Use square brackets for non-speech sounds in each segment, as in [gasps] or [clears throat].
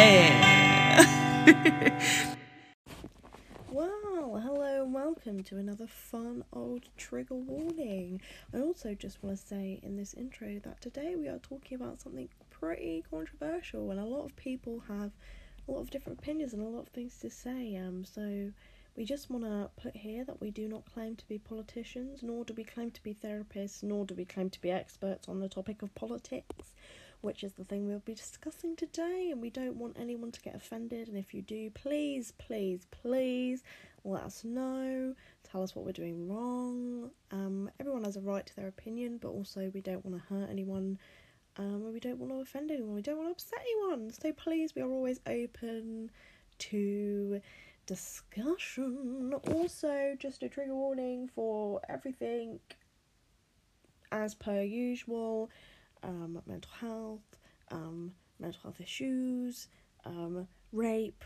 Yeah. [laughs] Well, hello and welcome to another fun old trigger warning. I also just want to say in this intro that today we are talking about something pretty controversial and a lot of people have a lot of different opinions and a lot of things to say. Um, so we just want to put here that we do not claim to be politicians, nor do we claim to be therapists, nor do we claim to be experts on the topic of politics which is the thing we'll be discussing today. And we don't want anyone to get offended. And if you do, please, please, please let us know. Tell us what we're doing wrong. Um, everyone has a right to their opinion, but also we don't want to hurt anyone. Um, and we don't want to offend anyone. We don't want to upset anyone. So please, we are always open to discussion. Also, just a trigger warning for everything as per usual um, mental health, um, mental health issues, um, rape,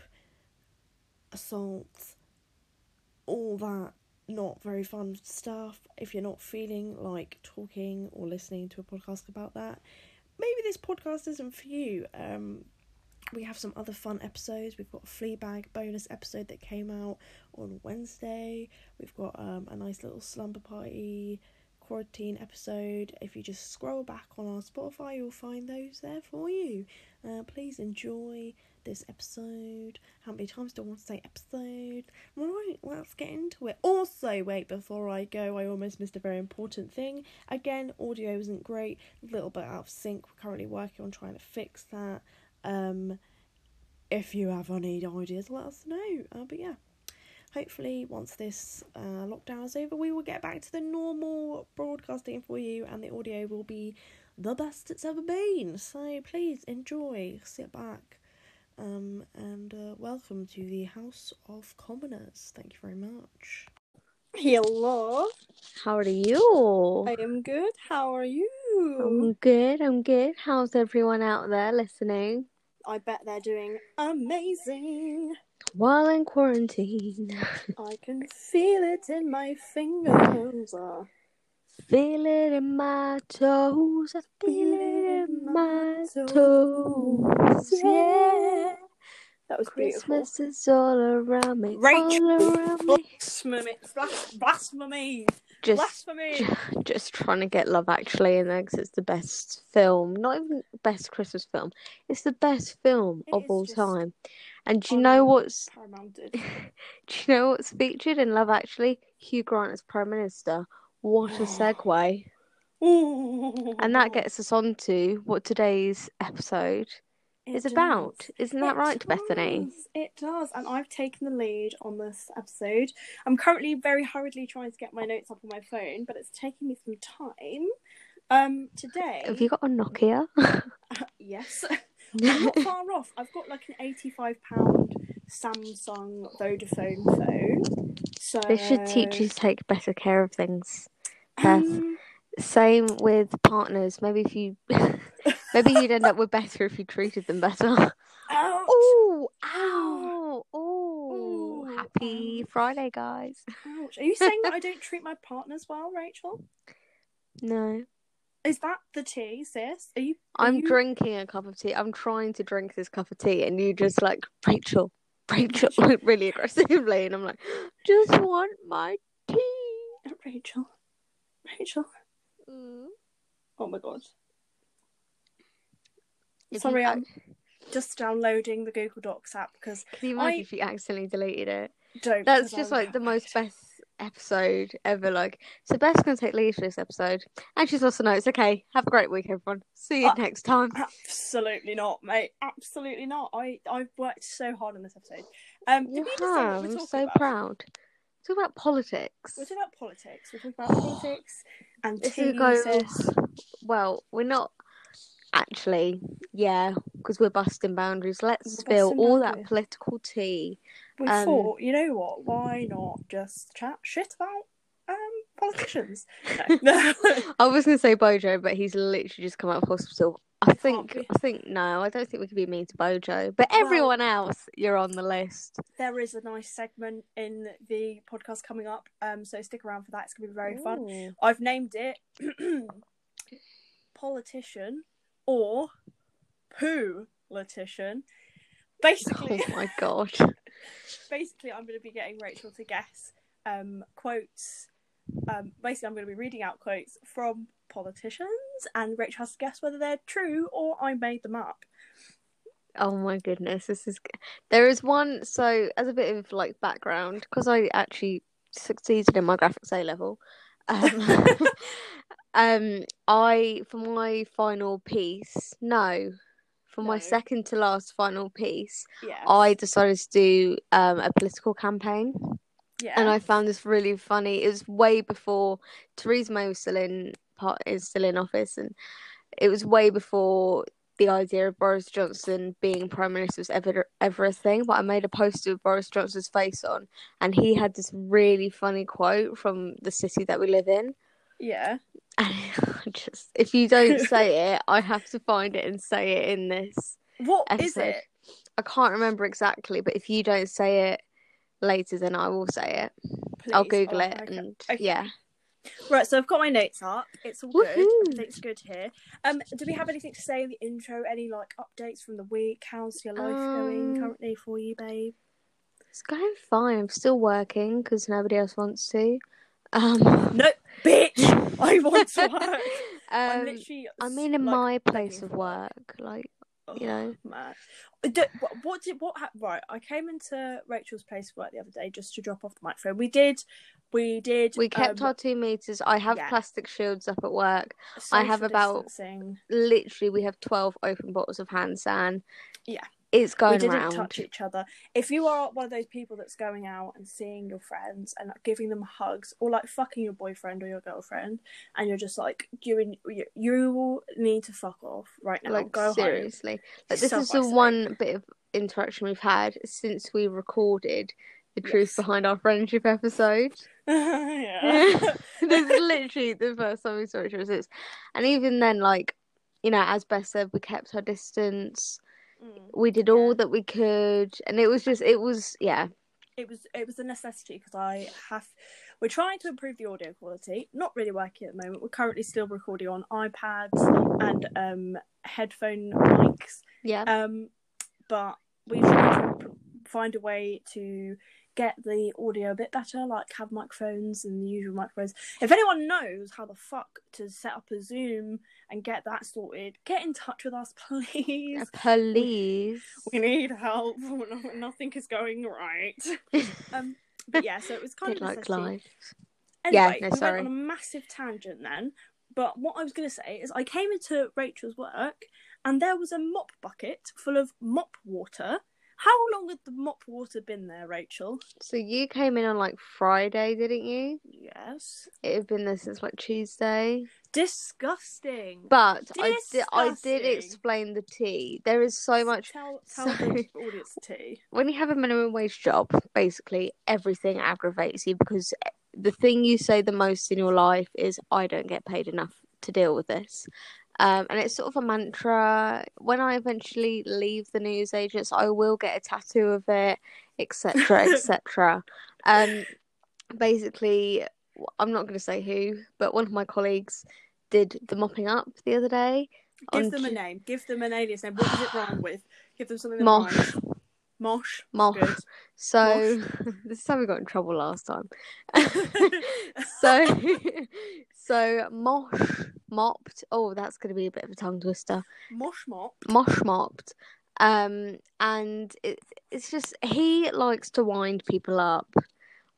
assault, all that not very fun stuff. If you're not feeling like talking or listening to a podcast about that, maybe this podcast isn't for you. Um, we have some other fun episodes. We've got a Fleabag bonus episode that came out on Wednesday. We've got um, a nice little slumber party quarantine episode. If you just scroll back on our Spotify, you'll find those there for you. Uh, please enjoy this episode. How many times do I want to say episode? Right, let's get into it. Also, wait, before I go, I almost missed a very important thing. Again, audio isn't great, a little bit out of sync. We're currently working on trying to fix that. Um, if you have any ideas, let us know. Uh, but yeah, hopefully once this uh, lockdown is over we will get back to the normal broadcasting for you and the audio will be the best it's ever been so please enjoy sit back um, and uh, welcome to the house of commoners thank you very much Hello, How are you? I am good. How are you? I'm good. I'm good. How's everyone out there listening? I bet they're doing amazing. While in quarantine, I can feel it in my fingers. Feel it in my toes. I feel it in my toes. Yeah. that was beautiful. Christmas is all around me. Rachel. All around me. Blasphemy! Blas- Blasphemy! Just, Blasphemy! [laughs] just trying to get Love Actually in there because it's the best film. Not even the best Christmas film. It's the best film It of all just time. And do you know un- what's Paramounted. [laughs] Do you know what's featured in Love Actually? Hugh Grant as Prime Minister. What a [gasps] segue. And that [laughs] gets us on to what today's episode It is about. Isn't that It right, Bethany? It does, and I've taken the lead on this episode. I'm currently very hurriedly trying to get my notes up on my phone, but it's taking me some time. Um, today, Have you got a Nokia? [laughs] yes, I'm not [laughs] far off. I've got like an eighty-five pound Samsung Vodafone phone. So This should teach you to take better care of things. Beth. Um, Same with partners. Maybe if you, [laughs] maybe you'd end up with better if you treated them better. ouch. Oh, ow, oh, Ooh, happy ow. Friday, guys. Ouch. Are you saying that I [laughs] don't treat my partners well, Rachel? No, Is that the tea, sis? Are you? are I'm you- drinking a cup of tea. I'm trying to drink this cup of tea, and you just like Rachel, Rachel, [laughs] really aggressively, and I'm like, just want my tea. Rachel. Rachel. Mm. Oh my god. If Sorry, you, I'm just downloading the Google Docs app because Can you imagine I- if you accidentally deleted it? don't. That's just like the most [laughs] best episode ever. Like, so Beth's gonna take lead for this episode, and she's also notes. Okay, have a great week, everyone. See you Uh, next time. Absolutely not, mate. Absolutely not. I I've worked so hard on this episode. Um, You have. we're I'm so about? proud. Talk about politics. We're talking about politics. We're talking about [sighs] politics and This tea, goes. Well, we're not actually. Yeah, because we're busting boundaries. Let's We're spill all that political tea. We um, thought, you know what? Why not just chat shit about um politicians? [laughs] No. [laughs] I was gonna say Bojo, but he's literally just come out of hospital. I think. I think no. I don't think we can be mean to Bojo, but Well- everyone else, you're on the list. there is a nice segment in the podcast coming up, um, so stick around for that. It's gonna be very fun. I've named it [clears throat] politician or poo politician. basically, Oh my [laughs] god. Basically, I'm going to be getting Rachel to guess um, quotes. Um, basically, I'm going to be reading out quotes from politicians, and Rachel has to guess whether they're true or I made them up. Oh my goodness, this is. There is one. So, as a bit of like background, because I actually succeeded in my graphics A level. Um, [laughs] [laughs] um, I for my final piece, no, for my second to last final piece, Yeah. I decided to do um a political campaign. yeah. and I found this really funny. It was way before Theresa May was still in part is still in office, and it was way before the idea of Boris Johnson being prime minister was ever ever a thing. But I made a poster with Boris Johnson's face on, and he had this really funny quote from the city that we live in. Yeah. [laughs] And I just, if you don't [laughs] say it, I have to find it and say it in this. What is Episode. it? I can't remember exactly, but if you don't say it later, then I will say it. Please. I'll Google Oh, it, okay. and Okay. yeah. Right, so I've got my notes up. It's all good. Woohoo. Everything's good here. Um, do we have anything to say in the intro? Any like updates from the week? How's your life going Um, currently for you, babe? It's going fine. I'm still working because nobody else wants to. Um, No, bitch. I want to work. [laughs] I'm um, literally. I mean, in like, my place of work, like Oh, you know. man. Uh, what- What did what Right, I came into Rachel's place of work the other day just to drop off the microphone. We did, we did. we kept um, our two meters. I have yeah. plastic shields up at work. I have social about- distancing. Literally, we have twelve open bottles of hand san. Yeah. It's we didn't touch each other. If you are one of those people that's going out and seeing your friends and like, giving them hugs, or like fucking your boyfriend or your girlfriend, and you're just like you, you, you need to fuck off right now. like Go home. seriously, like this is the one bit of interaction we've had since we recorded the truth Yes. behind our friendship episode. [laughs] yeah. [laughs] this [laughs] is literally the first time we saw each other since. And even then, like, you know, as Beth said, we kept our distance. Mm. We did Yeah. all that we could, and it was just, it was, yeah, it was it was a necessity because I have we're trying to improve the audio quality. Not really working at the moment. We're currently still recording on iPads and um headphone mics. yeah. Um, but we to find a way to get the audio a bit better, like have microphones and the usual microphones. If anyone knows how the fuck to set up a Zoom and get that sorted, get in touch with us, [laughs] please. Please. We need help. [laughs] Nothing is going right. [laughs] Um, but yeah, so it was kind of like life. Anyway, Yeah, no, we sorry. went on a massive tangent then. But what I was going to say is, I came into Rachel's work and there was a mop bucket full of mop water. How long had the mop water been there, Rachel? So you came in on like Friday, didn't you? Yes. It had been there since like Tuesday. Disgusting. But I did, I did explain the tea. There is so much Tell, [laughs] tell so- the audience tea. when you have a minimum wage job, basically everything aggravates you because eh, the thing you say the most in your life is, I don't get paid enough to deal with this. Um, and it's sort of a mantra. When I eventually leave the news agents, I will get a tattoo of it, etc., etc. [laughs] um, basically, I'm not going to say who, but one of my colleagues did the mopping up the other day. Give on them a name. Give them an alias name. What does it rhyme with? Give them something that Mosh. rhymes. Mosh. Mosh. Good. So [laughs] this is how we got in trouble last time. [laughs] so so mosh mopped. Oh that's going to be a bit of a tongue twister. Mosh mop. mosh mopped. Um and it, it's just he likes to wind people up.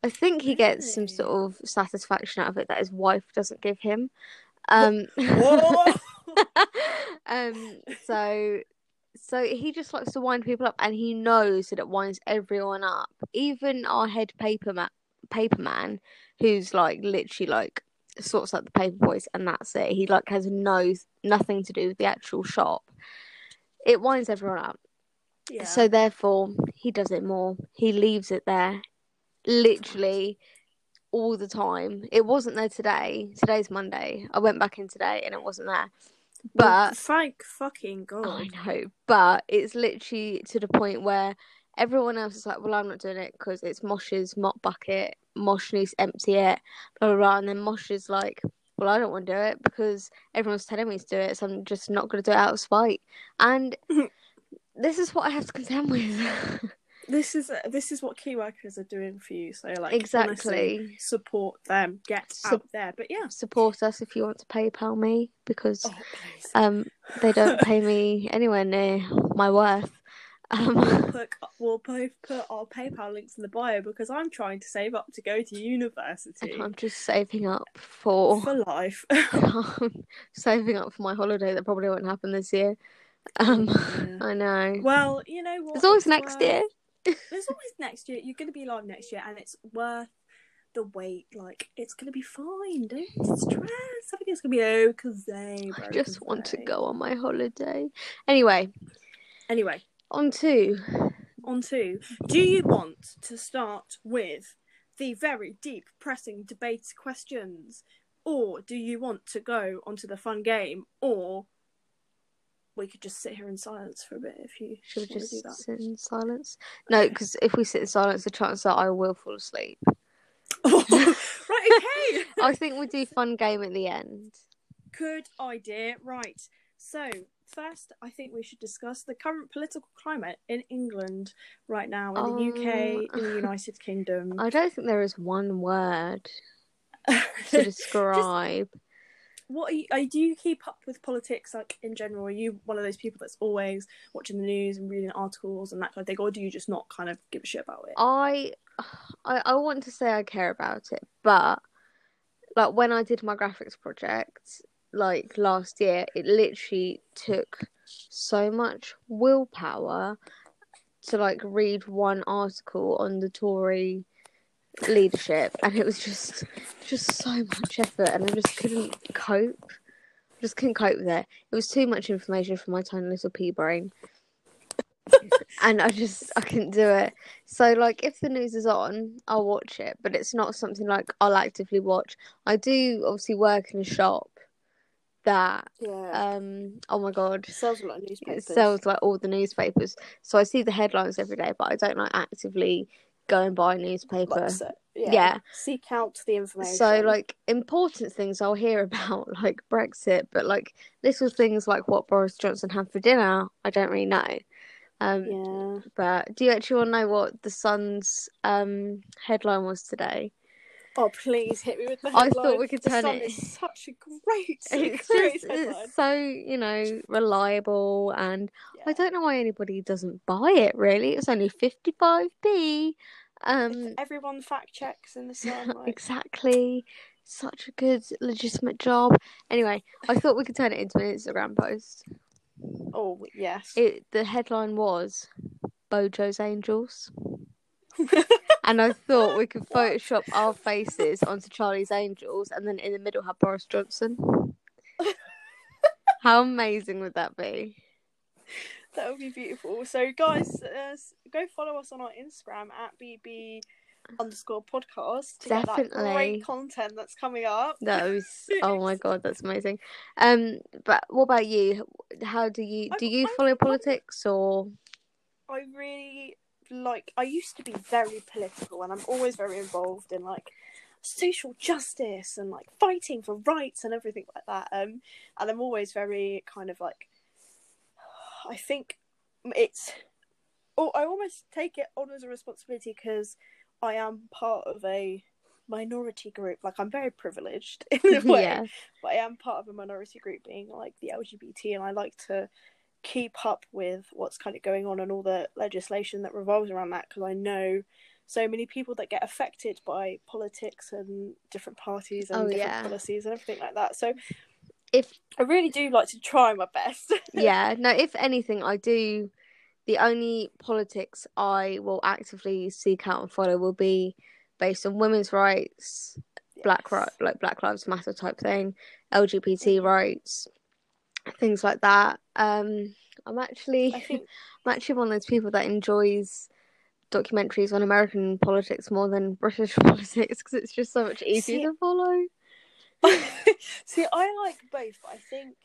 I think he gets some sort of satisfaction out of it that his wife doesn't give him. Um [laughs] um so so he just likes to wind people up and he knows that it winds everyone up. Even our head paper ma- paper man who's like literally like sorts out the paper boys and that's it. He like has no nothing to do with the actual shop. It winds everyone up. Yeah. so therefore he does it more. He leaves it there. Literally all the time. It wasn't there today. Today's monday. I went back in today and it wasn't there. But thank fucking god. I know, but it's literally to the point where everyone else is like, "Well, I'm not doing it because it's Mosh's mop bucket. Mosh needs to empty it." Blah blah blah. And then Mosh is like, "Well, I don't want to do it because everyone's telling me to do it, so I'm just not going to do it out of spite." And [laughs] this is what I have to contend with. [laughs] This is this is what key workers are doing for you. So like honestly, exactly. support them, get Sup- out there. But yeah, Support us if you want to PayPal me because oh um they don't [laughs] pay me anywhere near my worth. Um, we'll [laughs] put we'll both put our PayPal links in the bio because I'm trying to save up to go to university I'm just saving up for for life. [laughs] [laughs] saving up for my holiday that probably won't happen this year. Um, Yeah. I know. Well, you know what? There's always next worth- year. There's always next year. You're going to be alive next year, and it's worth the wait. Like it's going to be fine. Don't stress. I think it's going to be okay. I just want to go on my holiday. Anyway, Anyway, on to on to. Do you want to start with the very deep, pressing debate questions, or do you want to go onto the fun game, or we could just sit here in silence for a bit if you should we just that. sit in silence? No, because if we sit in silence, the chances are I will fall asleep. [laughs] right, okay. [laughs] I think we do fun game at the end. Good idea. Right. So, first, I think we should discuss the current political climate in England right now, in the UK, Oh. in the United Kingdom. I don't think there is one word [laughs] to describe. what are you, are, do you keep up with politics, like in general? Are you one of those people that's always watching the news and reading articles and that kind of thing, or do you just not kind of give a shit about it? I, I, I want to say I care about it, but like when I did my graphics project, like last year, it literally took so much willpower to like read one article on the Tory leadership, and it was just, just so much effort, and I just couldn't cope. I Just couldn't cope with it. It was too much information for my tiny little pea brain. and I just I couldn't do it. So like if the news is on, I'll watch it, but it's not something like I'll actively watch. I do obviously work in a shop that Yeah. um oh my god sells a lot of newspapers. it sells like all the newspapers. So I see the headlines every day, but I don't like actively go and buy a newspaper. Like, so- yeah. Yeah. Seek out the information. So like important things I'll hear [laughs] about like Brexit, but like little things like what Boris Johnson had for dinner, I don't really know. Um yeah. But do you actually want to know what the Sun's um, headline was today? Oh, please hit me with the I thought we could The turn Sun it- is [laughs] such a great, It's great just headline. it's so you know reliable, and Yeah. I don't know why anybody doesn't buy it. Really, it's only fifty five p. Um, Everyone fact checks in the [laughs] Sun. Like, exactly. Such a good legitimate job. Anyway, I thought we could turn it into an Instagram post. oh yes. It the headline was Bojo's Angels. And I thought we could Photoshop our faces onto Charlie's Angels and then in the middle have Boris Johnson. [laughs] How amazing would that be? That would be beautiful. So, guys, uh, go follow us on our Instagram at bb underscore podcast to get that Definitely. great content that's coming up. That was [laughs] oh my god, that's amazing. Um, but what about you? How do you do? You I'm- follow I'm- politics or? I really like. I used to be very political, and I'm always very involved in like social justice and like fighting for rights and everything like that. Um, and I'm always very kind of like. I think it's. Oh, I almost take it on as a responsibility because I am part of a minority group. Like I'm very privileged [laughs] in a [laughs] way, yeah, but I am part of a minority group being like the LGBT, and I like to keep up with what's kind of going on and all the legislation that revolves around that because I know so many people that get affected by politics and different parties and Oh, different yeah. policies and everything like that. So if I really do like to try my best. [laughs] yeah, no. If anything, I do. The only politics I will actively seek out and follow will be based on women's rights, black right, like Black Lives Matter type thing, LGBT Mhm. rights, things like that. Um, I'm actually, I think [laughs] I'm actually one of those people that enjoys documentaries on American politics more than British [laughs] politics because it's just so much easier See- to follow. [laughs] See, I like both, but I think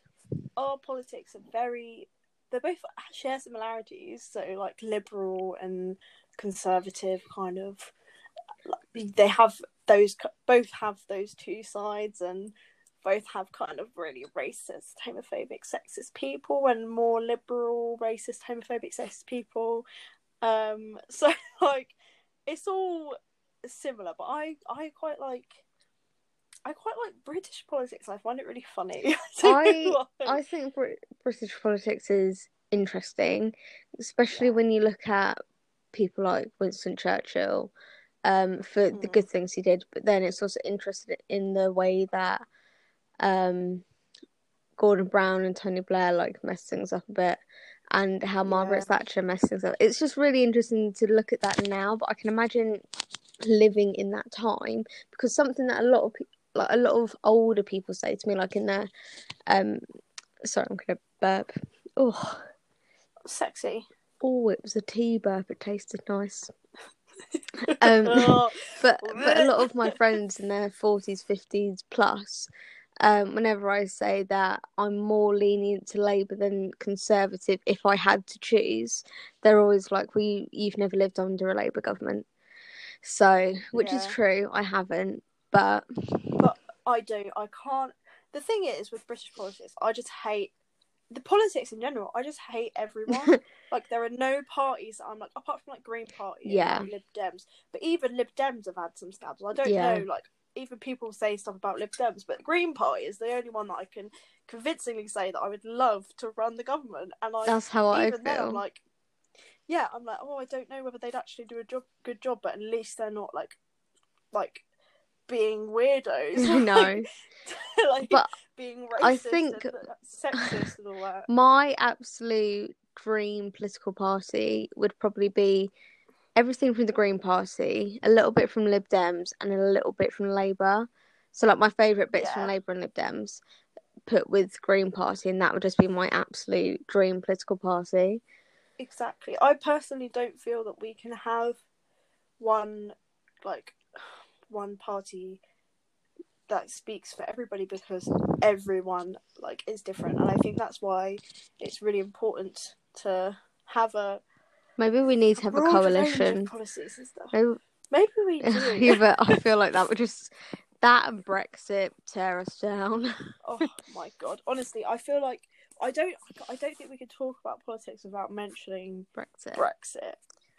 our politics are very. They both share similarities, so like liberal and conservative kind of. They have those both have those two sides, and both have kind of really racist, homophobic, sexist people, and more liberal, racist, homophobic, sexist people. Um, [laughs] so like, it's all similar, but I I quite like. I quite like British politics. I find it really funny. [laughs] I I think Br- British politics is interesting, especially Yeah. when you look at people like Winston Churchill, um, for the Mm. good things he did. But then it's also interested in the way that um, Gordon Brown and Tony Blair like messed things up a bit, and how Margaret Yeah. Thatcher messed things up. It's just really interesting to look at that now. But I can imagine living in that time because something that a lot of like a lot of older people say to me like in their um sorry i'm gonna burp oh sexy. oh it was a tea burp it tasted nice [laughs] um Oh, [laughs] but but a lot of my [laughs] friends in their 40s 50s plus um whenever i say that i'm more lenient to labour than conservative if i had to choose they're always like well you, you've never lived under a labour government so which is true i haven't but but I do. I can't. The thing is with British politics, I just hate the politics in general. I just hate everyone. [laughs] like there are no parties. that I'm like apart from like Green Party, Yeah. Lib Dems. But even Lib Dems have had some scabs. I don't Yeah. know. Like even people say stuff about Lib Dems, but Green Party is the only one that I can convincingly say that I would love to run the government. And I that's how i even then I'm feel like, yeah, I'm like, oh, I don't know whether they'd actually do a job, good job, but at least they're not like, like being weirdos. [laughs] i know [laughs] [laughs] like But being racist I think- and sexist and all that. my absolute dream political party would probably be everything from the Green Party, a little bit from Lib Dems, and a little bit from Labour. So, like my favourite bits Yeah. from Labour and Lib Dems, put with Green Party, and that would just be my absolute dream political party. Exactly. I personally don't feel that we can have one like one party that speaks for everybody because everyone like is different and I think that's why it's really important to have a Maybe we need to have a broad range of coalition. policies and stuff. Maybe, Maybe we [laughs] do. yeah, but I feel like that would just that and Brexit tear us down. [laughs] oh my god! Honestly, I feel like I don't. I don't think we can talk about politics without mentioning Brexit. Brexit.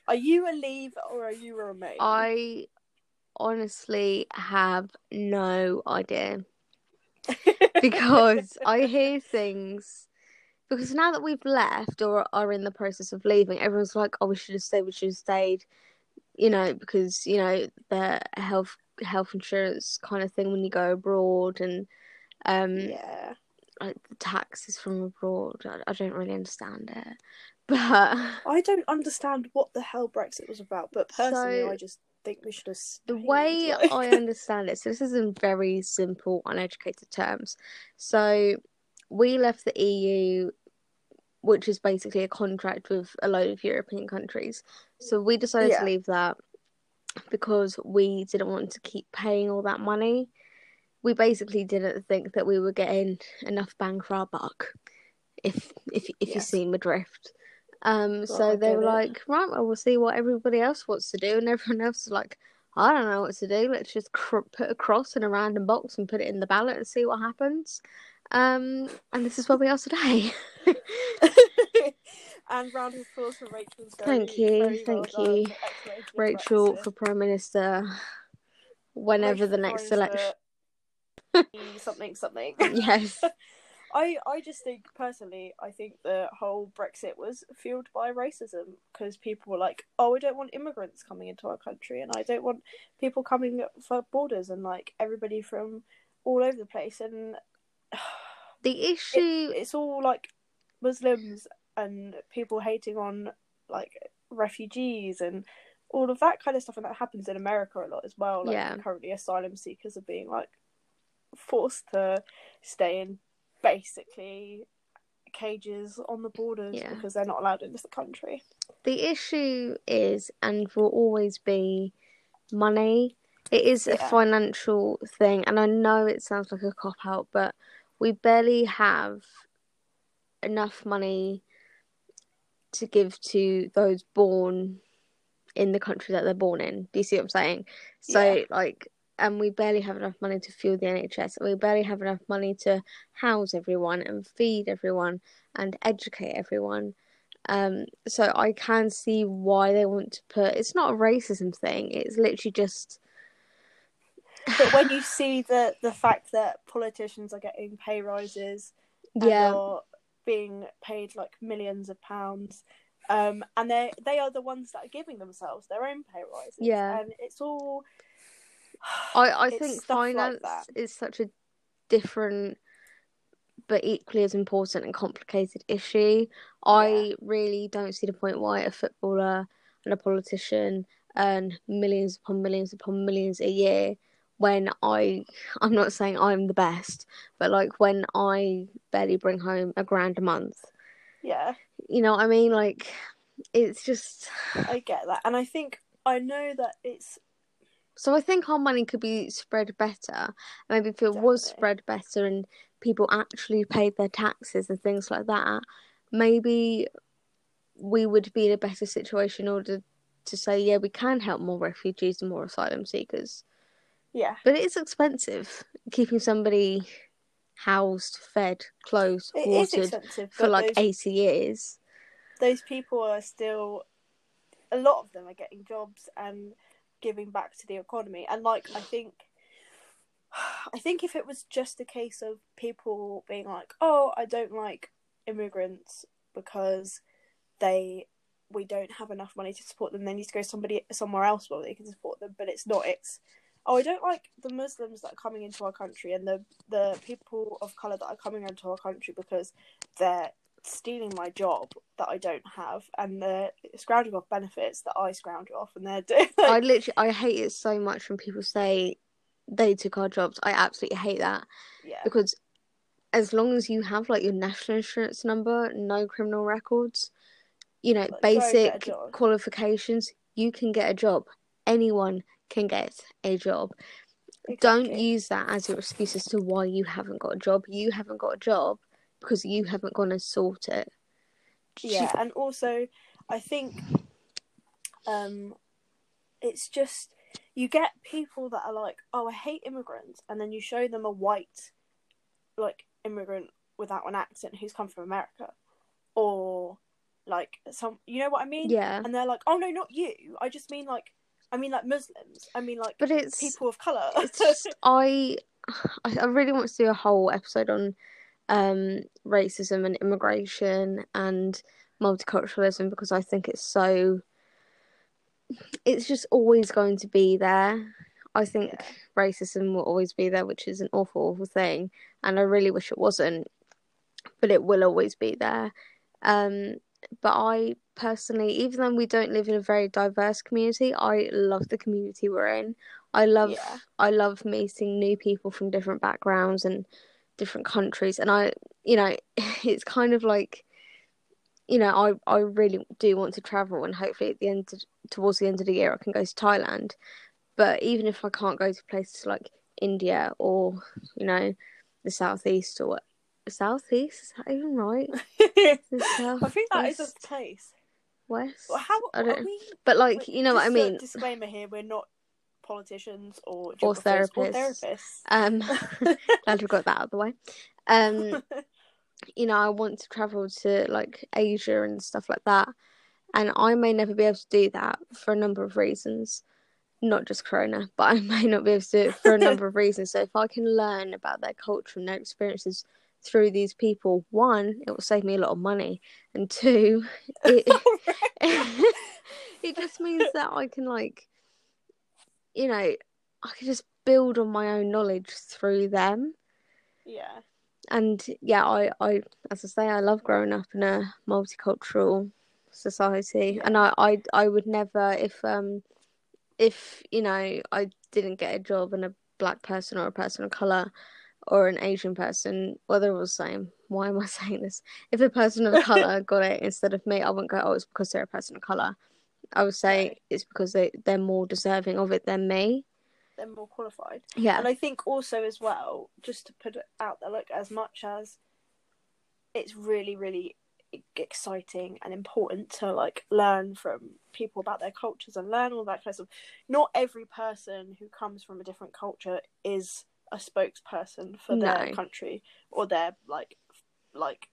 Are you a leave or are you a remain? I honestly have no idea [laughs] because I hear things. Because now that we've left or are in the process of leaving, everyone's like, "Oh, we should have stayed. We should have stayed." You know, because you know the health health insurance kind of thing when you go abroad and um yeah. like the taxes from abroad. I, I don't really understand it, [laughs] but I don't understand what the hell Brexit was about, but personally, So, I just think we should have. the way like- I [laughs] understand it, so this is in very simple, uneducated terms. So we left the EU, which is basically a contract with a load of European countries. So we decided Yeah. to leave that because we didn't want to keep paying all that money. We basically didn't think that we were getting enough bang for our buck, if if if you Yes. see my drift. Um, so I they were it. like, right, well, we'll see what everybody else wants to do, and everyone else was like, I don't know what to do. Let's just cr- put a cross in a random box and put it in the ballot and see what happens. Um, and this is where we are today. [laughs] and round of applause for Rachel. Thank you, thank you, Rachel for Prime Minister. Whenever the next election, [laughs] something something. [laughs] yes, I I just think personally, I think the whole Brexit was fueled by racism because people were like, "Oh, we don't want immigrants coming into our country, and I don't want people coming for borders and like everybody from all over the place." And the issue. it's all like Muslims and people hating on like refugees and all of that kind of stuff, and that happens in America a lot as well. Like Yeah. currently, asylum seekers are being like forced to stay in basically cages on the borders Yeah. because they're not allowed into the country. The issue is and will always be money. It is a financial thing, and I know it sounds like a cop out, but we barely have enough money to give to those born in the country that they're born in. Do you see what I'm saying? So, Yeah. like, and we barely have enough money to fuel the NHS. We barely have enough money to house everyone and feed everyone and educate everyone. Um, so I can see why they want to put. It's not a racism thing. It's literally just. But when you see the the fact that politicians are getting pay rises, Yeah, are being paid like millions of pounds, um, and they they are the ones that are giving themselves their own pay rises. Yeah. and it's all. [sighs] I I think like finance that. is such a different but equally as important and complicated issue. I really don't see the point why a footballer and a politician earn millions upon millions upon millions a year when I I'm not saying I'm the best, but like when I barely bring home a grand a month. Yeah, You know what I mean? Like it's just I get that, and I think I know that it's So I think our money could be spread better. Maybe if it was spread better and people actually paid their taxes and things like that, maybe we would be in a better situation in order to say, yeah, we can help more refugees and more asylum seekers. Yeah, But it is expensive keeping somebody housed, fed, clothed, it watered for like those, 80 years. those people are still a lot of them are getting jobs and giving back to the economy. And like i think i think if it was just a case of people being like oh i don't like immigrants because they we don't have enough money to support them. They need to go somebody somewhere else where they can support them. But it's not. It's oh i don't like the muslims that are coming into our country and the the people of color that are coming into our country because they're stealing my job that I don't have, and they're scrounging off benefits that I scrounge off, and they're [laughs] doing. I literally, I hate it so much when people say they took our jobs. I absolutely hate that. yeah, because as long as you have like your national insurance number, no criminal records, you know, Like, go and get a basic qualifications, you can get a job. Anyone can get a job. Don't use that as your excuse as to why you haven't got a job. You haven't got a job because you haven't gone and sought it. Yeah, and also I think um it's just you get people that are like, "Oh, I hate immigrants," and then you show them a white like immigrant without an accent who's come from America, or like some, you know what I mean? Yeah, And they're like, "Oh no, not you. I just mean like, I mean like Muslims. I mean like but it's people of color." it's just [laughs] I I really want to do a whole episode on um racism and immigration and multiculturalism because I think it's so it's just always going to be there. I think Yeah. racism will always be there, which is an awful, awful thing, and I really wish it wasn't, but it will always be there. Um, but I personally, even though we don't live in a very diverse community, I love the community we're in. I love Yeah. I love meeting new people from different backgrounds and different countries and I you know [laughs] it's kind of like you know I I really do want to travel and hopefully at the end towards the end of the year I can go to Thailand but even if I can't go to places like India or you know the southeast or southeast is that even right [laughs] I think that is a place. west Well, how I don't we? but like wait, you know what I mean disclaimer here: we're not politicians or Or geographers or therapists. therapists. um [laughs] glad we got that out of the way um [laughs] you know, I want to travel to like Asia and stuff like that. And I may never be able to do that for a number of reasons. Not just Corona, but I may not be able to do it for a number of reasons. So if I can learn about their culture and their experiences through these people, one, it will save me a lot of money. And two, [laughs] it [laughs] it just means that I can like you know, I can just build on my own knowledge through them. Yeah, and yeah, I, I, as I say, I love growing up in a multicultural society, and I, I, I would never, if um, if you know, I didn't get a job and a black person or a person of color or an Asian person, well, they're all the same. Why am I [laughs] saying this? If a person of color [laughs] got it instead of me, I wouldn't go. Oh, it's because they're a person of color. I would say Right. it's because they they're more deserving of it than me. they're more qualified. Yeah, And I think also as well, just to put it out there, like as much as it's really, really exciting and important to like learn from people about their cultures and learn all that kind of stuff. Not every person who comes from a different culture is a spokesperson for their No. country or their like like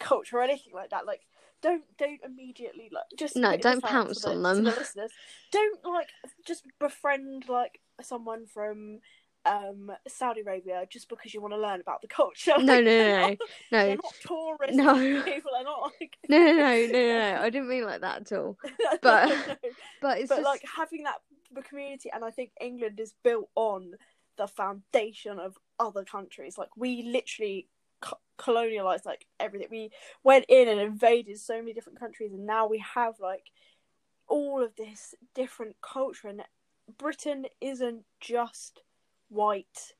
culture or anything like that. Like don't don't immediately like just No, don't pounce the, on them. the listeners. Don't like just befriend like someone from um Saudi Arabia just because you want to learn about the culture. No, Like, no, no, [laughs] no, they're not tourists. No. [laughs] people are not like. no, no, no, no, no, no. I didn't mean like that at all. [laughs] But- No. But it's but just like having that the community, and I think England is built on the foundation of other countries. Like we literally co- colonialized like everything. We went in and invaded so many different countries, and now we have like all of this different culture. And Britain isn't just white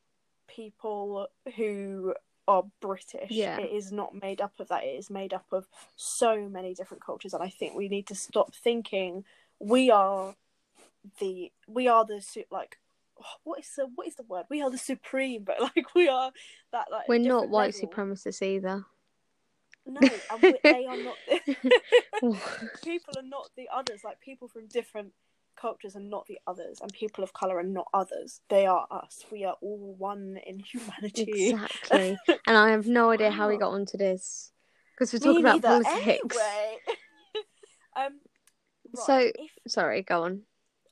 people who are British. Yeah. It is not made up of that. It is made up of so many different cultures, and I think we need to stop thinking we are the we are the like what is the what is the word? We are the supreme, but [laughs] like we are that like we're not white level. supremacists either. No, and we, they are not. [laughs] [laughs] people are not the others. Like people from different cultures are not the others, and people of color are not others. They are us. We are all one in humanity. exactly. And I have no idea how we got onto this because we're Me talking about neither. politics. Anyway. um. right, So- if Sorry, go on.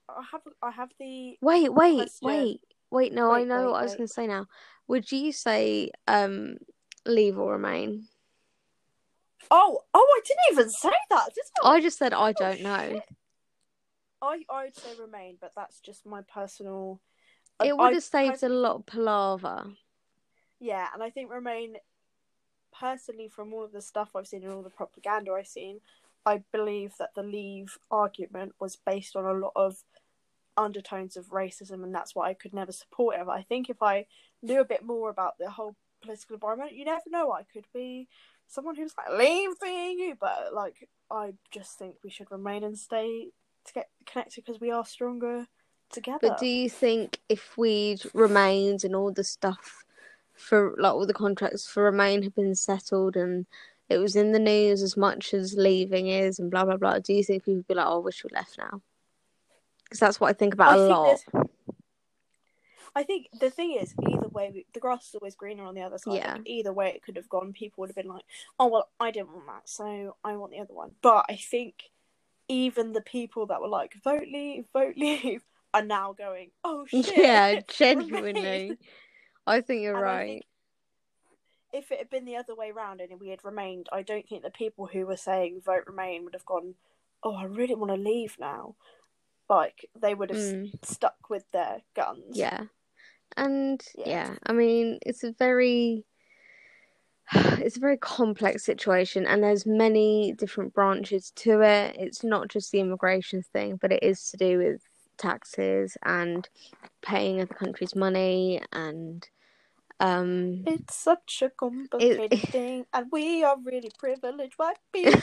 I have, I have the Wait, wait, Question. wait, wait. No, I know wait, what I was going to say now. Would you say um leave or remain? oh oh I didn't even say that. I? I just said I Oh, don't know. I I'd say remain, but that's just my personal. It would have saved a lot of palaver. Yeah, and I think remain. Personally, from all of the stuff I've seen and all the propaganda I've seen, I believe that the leave argument was based on a lot of undertones of racism, and that's why I could never support it. But I think if I knew a bit more about the whole political environment, you never know. I could be someone who's like leave the EU, but like I just think we should remain and stay to get connected because we are stronger together. But do you think if we'd remained and all the stuff for like all the contracts for remain had been settled and it was in the news as much as leaving is and blah blah blah, do you think people would be like, "Oh, I wish we left now"? Because that's what I think about I a think lot. there's- I think the thing is, either way, we- the grass is always greener on the other side. Yeah. Like, either way, it could have gone. People would have been like, "Oh well, I didn't want that, so I want the other one." But I think even the people that were like, "Vote leave, vote [laughs] leave," are now going, "Oh [laughs] shit!" Yeah, [laughs] genuinely. I think you're And right. If it had been the other way round and we had remained, I don't think the people who were saying vote remain would have gone, "Oh, I really want to leave now." Like they would have Mm. stuck with their guns. Yeah. And Yeah. yeah. I mean, it's a very [sighs] it's a very complex situation and there's many different branches to it. It's not just the immigration thing, but it is to do with taxes and paying other countries money and um It's such a complicated [laughs] thing, and we are really privileged white people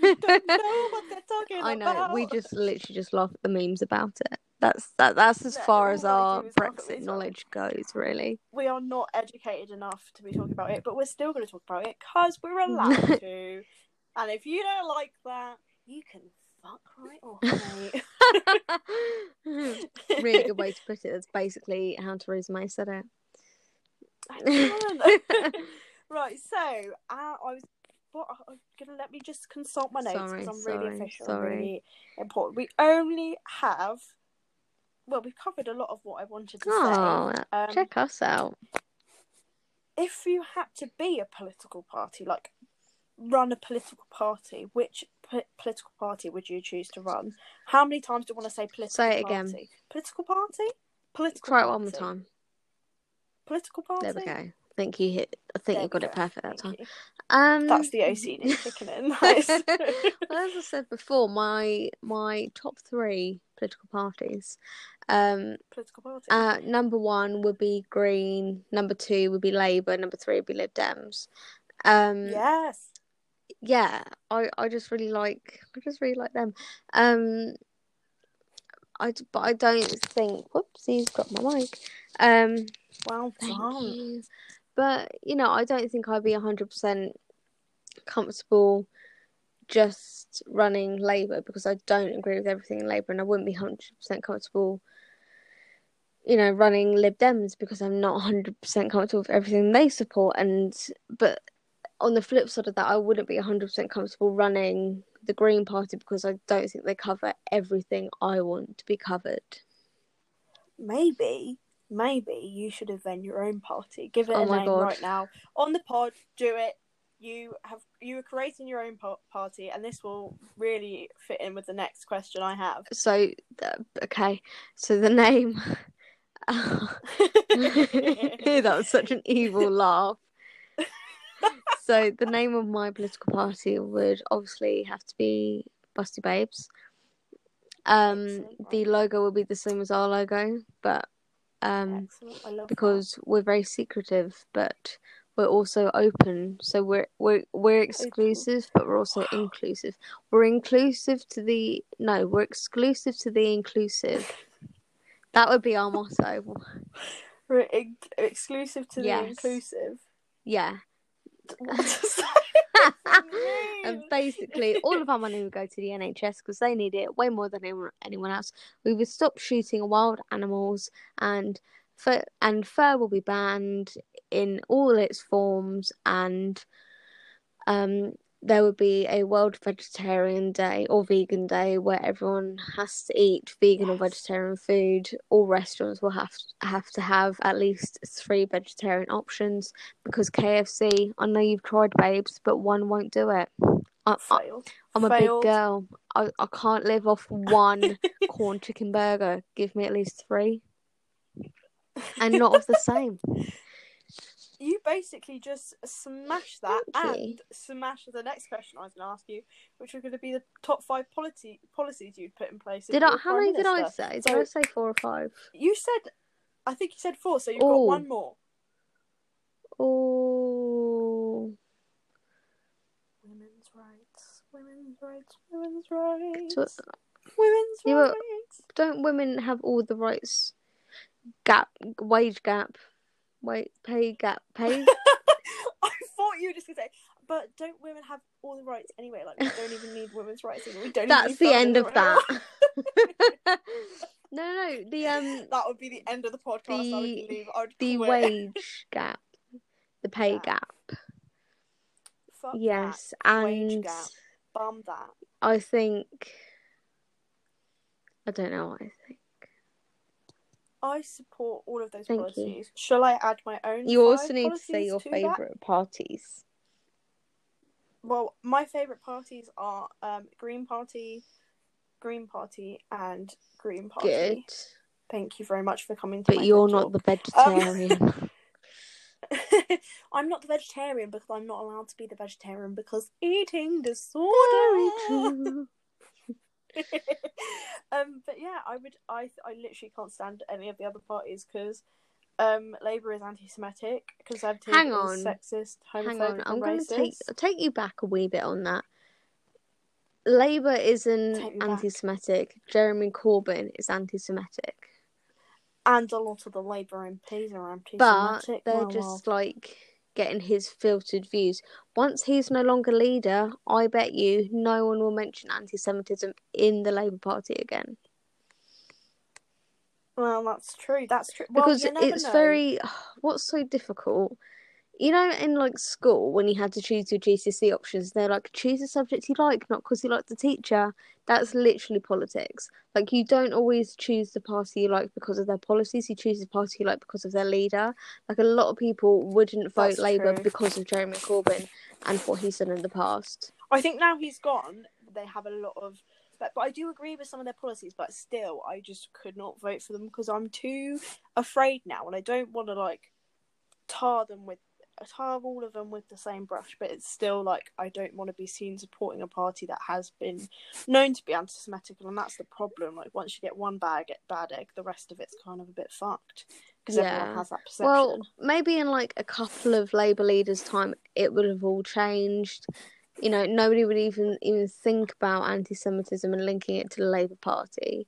who don't [laughs] know what they're talking about. I know about. we just literally just laugh at the memes about it. That's that that's as No, far as our do is laugh at Brexit knowledge goes, really. we are not educated enough to be talking about it, but we're still going to talk about it because we're allowed [laughs] to. And if you don't like that, you can fuck right off, mate. really good way to put it. That's basically how Theresa May said it. [laughs] [laughs] Right, so uh, I was. What, I'm gonna let me just consult my notes because I'm really official sorry. really important. We only have. Well, we've covered a lot of what I wanted to Oh, say. Um, check us out. if you had to be a political party, like run a political party, which po- political party would you choose to run? How many times do you want to say political Say it party? again. Political party? Political Try it one more time. Political party? There we go. I think you hit. I think There you got it perfect that Thank time. Um, That's the OCD kicking in. [laughs] Nice. well, as I said before, my my top three political parties. Um, political party. uh, number one would be Green. Number two would be Labour. Number three would be Lib Dems. Um, yes. yeah, I, I just really like I just really like them. Um, I but I don't think. Whoops, he's got my mic. Um, Well thank done. you. But you know, I don't think I'd be hundred percent comfortable just running Labour because I don't agree with everything in Labour and I wouldn't be 100% comfortable, you know, running Lib Dems because I'm not 100% comfortable with everything they support. And, but on the flip side of that, I wouldn't be 100% comfortable running the Green Party because I don't think they cover everything I want to be covered. Maybe, maybe you should invent your own party. Give it Oh a name God. right now on the pod. Do it. You have you are creating your own party, and this will really fit in with the next question I have. So, okay, so the name. [laughs] that was such an evil [laughs] laugh. So the name of my political party would obviously have to be Busty Babes. Um, the logo will be the same as our logo, but um, Excellent. I love because we're very secretive, but we're also open. So we're we're we're exclusive, but we're also inclusive. We're inclusive to the no, we're exclusive to the inclusive. That would be our motto. [laughs] We're ex- exclusive to the inclusive. Yeah. What does that and basically, all of our money would go to the NHS because they need it way more than anyone, anyone else. We would stop shooting wild animals, and fur, and fur will be banned in all its forms. And um, there would be a World Vegetarian Day or Vegan Day where everyone has to eat vegan or vegetarian food. All restaurants will have have to have at least three vegetarian options because KFC. I know you've tried, babes, but one won't do it. I. I'm a big girl. I, I can't live off one [laughs] corn chicken burger. Give me at least three, [laughs] and not of the same. You basically just smash that and smash the next question I was going to ask you, which are going to be the top five policy policies you'd put in place. Did I? How many did I say? Did So- I say four or five? You said, I think you said four, so you've got one more. Oh, Women's rights, women's rights, women's rights, women's Yeah, rights. don't women have all the rights? Gap, wage gap, wait, pay gap, pay. [laughs] I thought you were just to say, but don't women have all the rights anyway? Like, we don't even need women's rights. anymore. We don't That's the end of that. [laughs] no, no, the um, that would be the end of the podcast. I would The- leave. I would the quit. wage gap, the pay Yeah. gap. Fuck Yes, that. Wage and gap. Bum that. I think I don't know what I think. I support all of those Thank you. policies. Shall I add my own? You also need to say your that? favourite parties. Well, my favourite parties are um, Green Party, Green Party, and Green Party. Good, Thank you very much for coming to but you're not the talk. vegetarian. [laughs] [laughs] I'm not the vegetarian because I'm not allowed to be the vegetarian because eating disorder. [laughs] um, but yeah, I would. I I literally can't stand any of the other parties because um, Labour is anti-Semitic, Conservative Hang on. sexist, homophobic, Hang on, I'm going to take take you back a wee bit on that. Labour isn't me back. anti-Semitic. Jeremy Corbyn is anti-Semitic, and a lot of the Labour MPs are anti-Semitic. But they're well, just well. like getting his filtered views. Once he's no longer leader, I bet you no one will mention anti-Semitism in the Labour Party again Well, that's true. That's true. Well, because it's know. very. [sighs] What's so difficult? You know, in like school, when you had to choose your GCSE options, they're like choose a subject you like, not because you like the teacher. That's literally politics. Like you don't always choose the party you like because of their policies. You choose the party you like because of their leader. Like a lot of people wouldn't vote That's Labour true. because of Jeremy Corbyn and what he's done in the past. I think now he's gone, they have a lot of. But, but I do agree with some of their policies, but still, I just could not vote for them because I'm too afraid now, and I don't want to like tar them with tar all of them with the same brush. But it's still like I don't want to be seen supporting a party that has been known to be anti-Semitic, and that's the problem. Like once you get one bag bad egg, the rest of it's kind of a bit fucked because Yeah. everyone has that perception. Well, maybe in like a couple of Labour leaders' time, it would have all changed. You know, nobody would even even think about anti-Semitism and linking it to the Labour Party.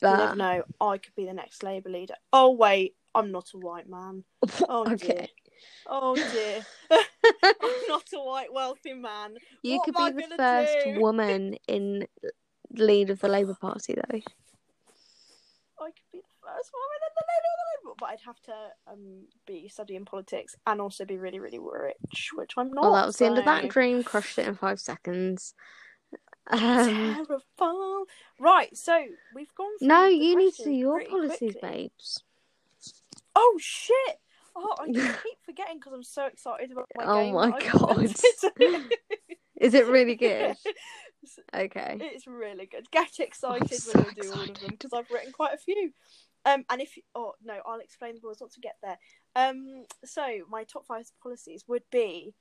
you never But know. I could be the next Labour leader. Oh wait, I'm not a white man. [laughs] Oh okay, Oh dear. [laughs] I'm not a white wealthy man. You What could be the first do? [laughs] woman in the lead of the Labour Party, though. I could be the first woman in the Labour of the Labour, Party. but I'd have to um be studying politics and also be really, really rich, which I'm not. Oh, that was the end of that dream. Crushed it in five seconds. Um, Terrible. Right, so we've gone. No, you need to do your policies, quickly. babes. Oh shit! Oh, I [laughs] keep forgetting because I'm so excited about my Oh game. my God. Is it really good? [laughs] Okay. It's really good. Get excited so when you do all of them because I've written quite a few. Um, and if oh no, I'll explain the rules once we get there. Um, so my top five policies would be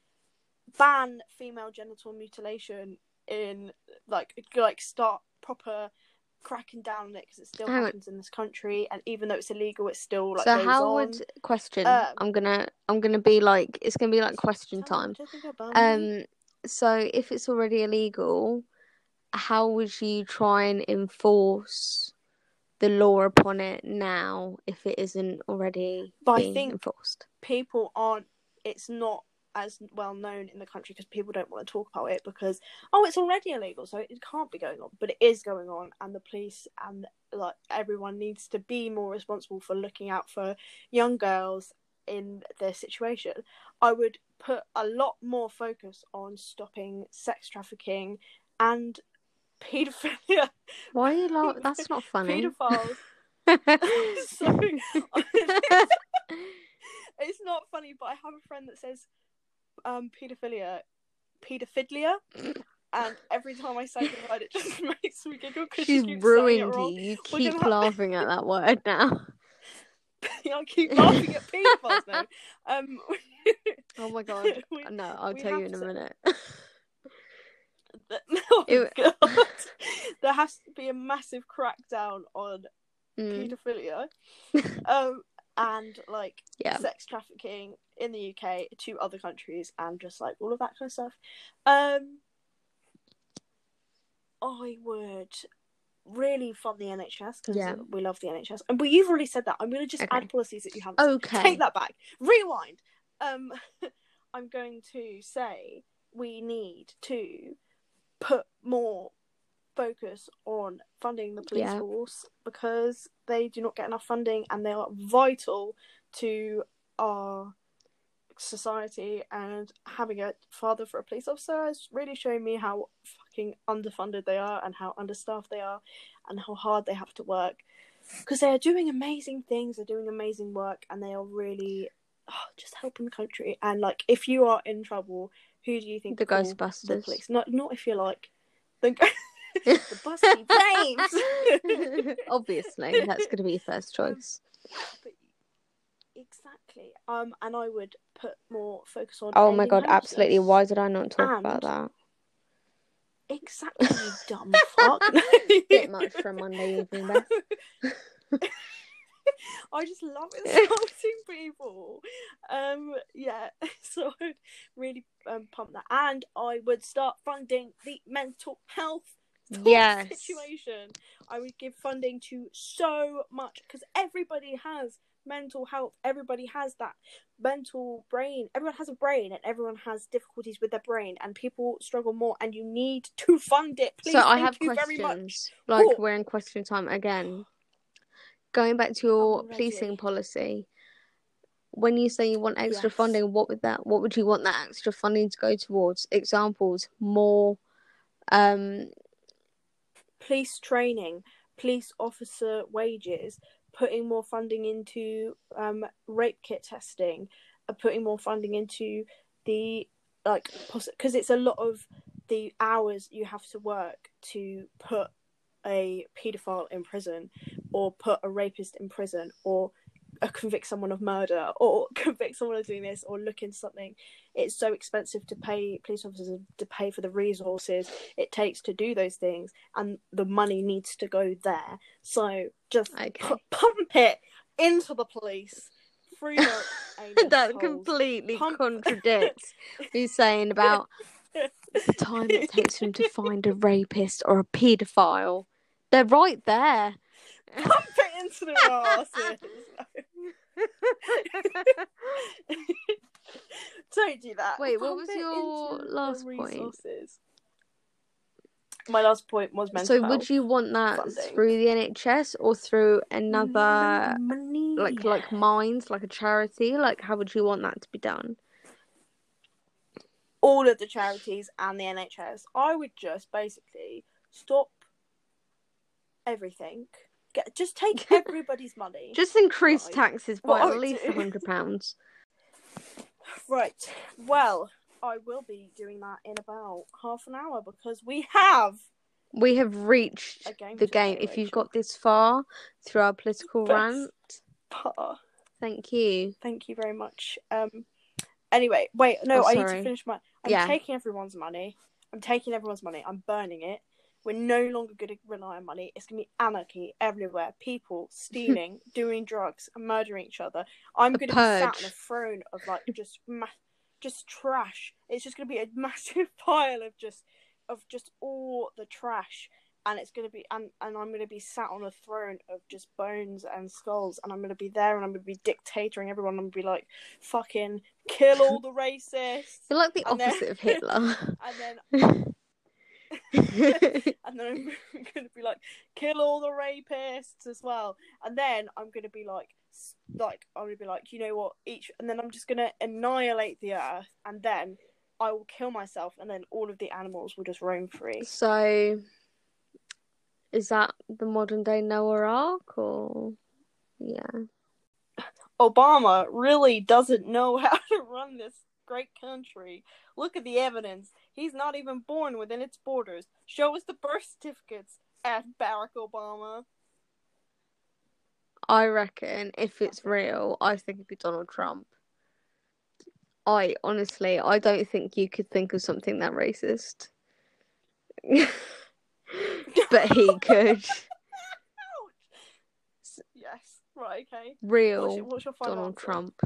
ban female genital mutilation in like like start proper cracking down on it because it still Hang on. happens in this country, and even though it's illegal, it still like so how on. would question? Um, I'm gonna I'm gonna be like it's gonna be like question time. I don't think I banned it. Um, so if it's already illegal, how would you try and enforce the law upon it now if it isn't already But I being think- enforced? people aren't it's not as well known in the country because people don't want to talk about it because oh it's already illegal so it can't be going on but it is going on and the police and like everyone needs to be more responsible for looking out for young girls in their situation i would put a lot more focus on stopping sex trafficking and [laughs] pedophilia Why are you like? That's not [laughs] funny. pedophiles [laughs] Sorry. it's not funny, but I have a friend that says um pedophilia, pedophilia, and every time I say the word, it just [laughs] makes me giggle because She's she keeps saying it ruined you. You keep laughing at that word now. [laughs] I keep laughing at pedophiles now. Um, [laughs] Oh my god. we- No, I'll tell you in a to- minute. oh It- god, there has to be a massive crackdown on Mm, pedophilia, um, and like yeah. sex trafficking in the UK to other countries and just like all of that kind of stuff. Um, I would really fund the NHS because Yeah. we love the NHS. And but you've already said that. I'm going to just Okay. add policies that you haven't. Okay. Take that back. Rewind. Um, [laughs] I'm going to say we need to put more focus on funding the police Yeah. force because they do not get enough funding and they are vital to our society and having a father for a police officer has really shown me how fucking underfunded they are and how understaffed they are and how hard they have to work because they are doing amazing things they're doing amazing work and they are really oh, just helping the country and like if you are in trouble who do you think The? Ghostbusters. the police not not if you're like the, [laughs] the busty [laughs] brains [laughs] Obviously, that's going to be your first choice. But exactly. Um, and I would put more focus on. Oh my god, absolutely. Why did I not talk about that? Exactly, you [laughs] dumb fuck. [laughs] Bit much for a Monday evening. [laughs] I just love insulting people. Um, yeah, so I'd really um, pump that, and I would start funding the mental health Yes. situation. I would give funding to so much because everybody has mental health. Everybody has that mental brain. Everyone has a brain, and everyone has difficulties with their brain, and people struggle more. And you need to fund it. Please, so I have you very much. questions. Like we're in question time again. Going back to your policing policy, when you say you want extra Yes. funding, what would that? What would you want that extra funding to go towards? Examples, more. Um. police training, police officer wages, putting more funding into um, rape kit testing, uh, putting more funding into the like because it's a lot of the hours you have to work to put a paedophile in prison or put a rapist in prison or Uh, convict someone of murder or [laughs] convict someone of doing this or look into something it's so expensive to pay police officers to pay for the resources it takes to do those things and the money needs to go there so just Okay. pu- pump it into the police [laughs] anus that holes. completely Pump- [laughs] contradicts you saying about the time it takes them to find a rapist or a paedophile. They're right there. pump it into their asses [laughs] Don't do that. Wait, what was your last point? My last point was mental So would you want that funding. through the NHS or through another money? like like Minds, like a charity? Like how would you want that to be done? all of the charities and the NHS. I would just basically stop everything. Get just take [laughs] everybody's money. Just increase Right. taxes by I at least a hundred pounds. [laughs] Right. Well, I will be doing that in about half an hour because we have We have reached game. the game. If you've got this far through our political Best. rant, Pa, thank you. Thank you very much. Um. Anyway, wait. No, Oh, I need to finish my. I'm Yeah. taking everyone's money. I'm taking everyone's money. I'm burning it. We're no longer going to rely on money. It's going to be anarchy everywhere. People [laughs] stealing, doing drugs, and murdering each other. I'm going to be sat on a throne of like just ma- just trash. It's just going to be a [laughs] massive pile of just of just all the trash, and it's going to be and and I'm going to be sat on a throne of just bones and skulls, and I'm going to be there, and I'm going to be dictating everyone. I'm going to be like, fucking kill all [laughs] the racists, You're like the And then- opposite of Hitler. and then [laughs] and then I'm [laughs] going to be like, kill all the rapists as well. And then I'm going to be like, like I'm going to be like, you know what? Each, and then I'm just going to annihilate the earth, and then I will kill myself, and then all of the animals will just roam free. so, is that the modern day Noah Ark, or yeah? Obama really doesn't know [laughs] how to run this great country. Look at the evidence. He's not even born within its borders. Show us the birth certificates at Barack Obama. I reckon if it's real, I think it'd be Donald Trump. I honestly, I don't think you could think of something that racist. [laughs] but he [laughs] could. Yes. Right. Okay. What's Real your, what's your Donald answer? Trump.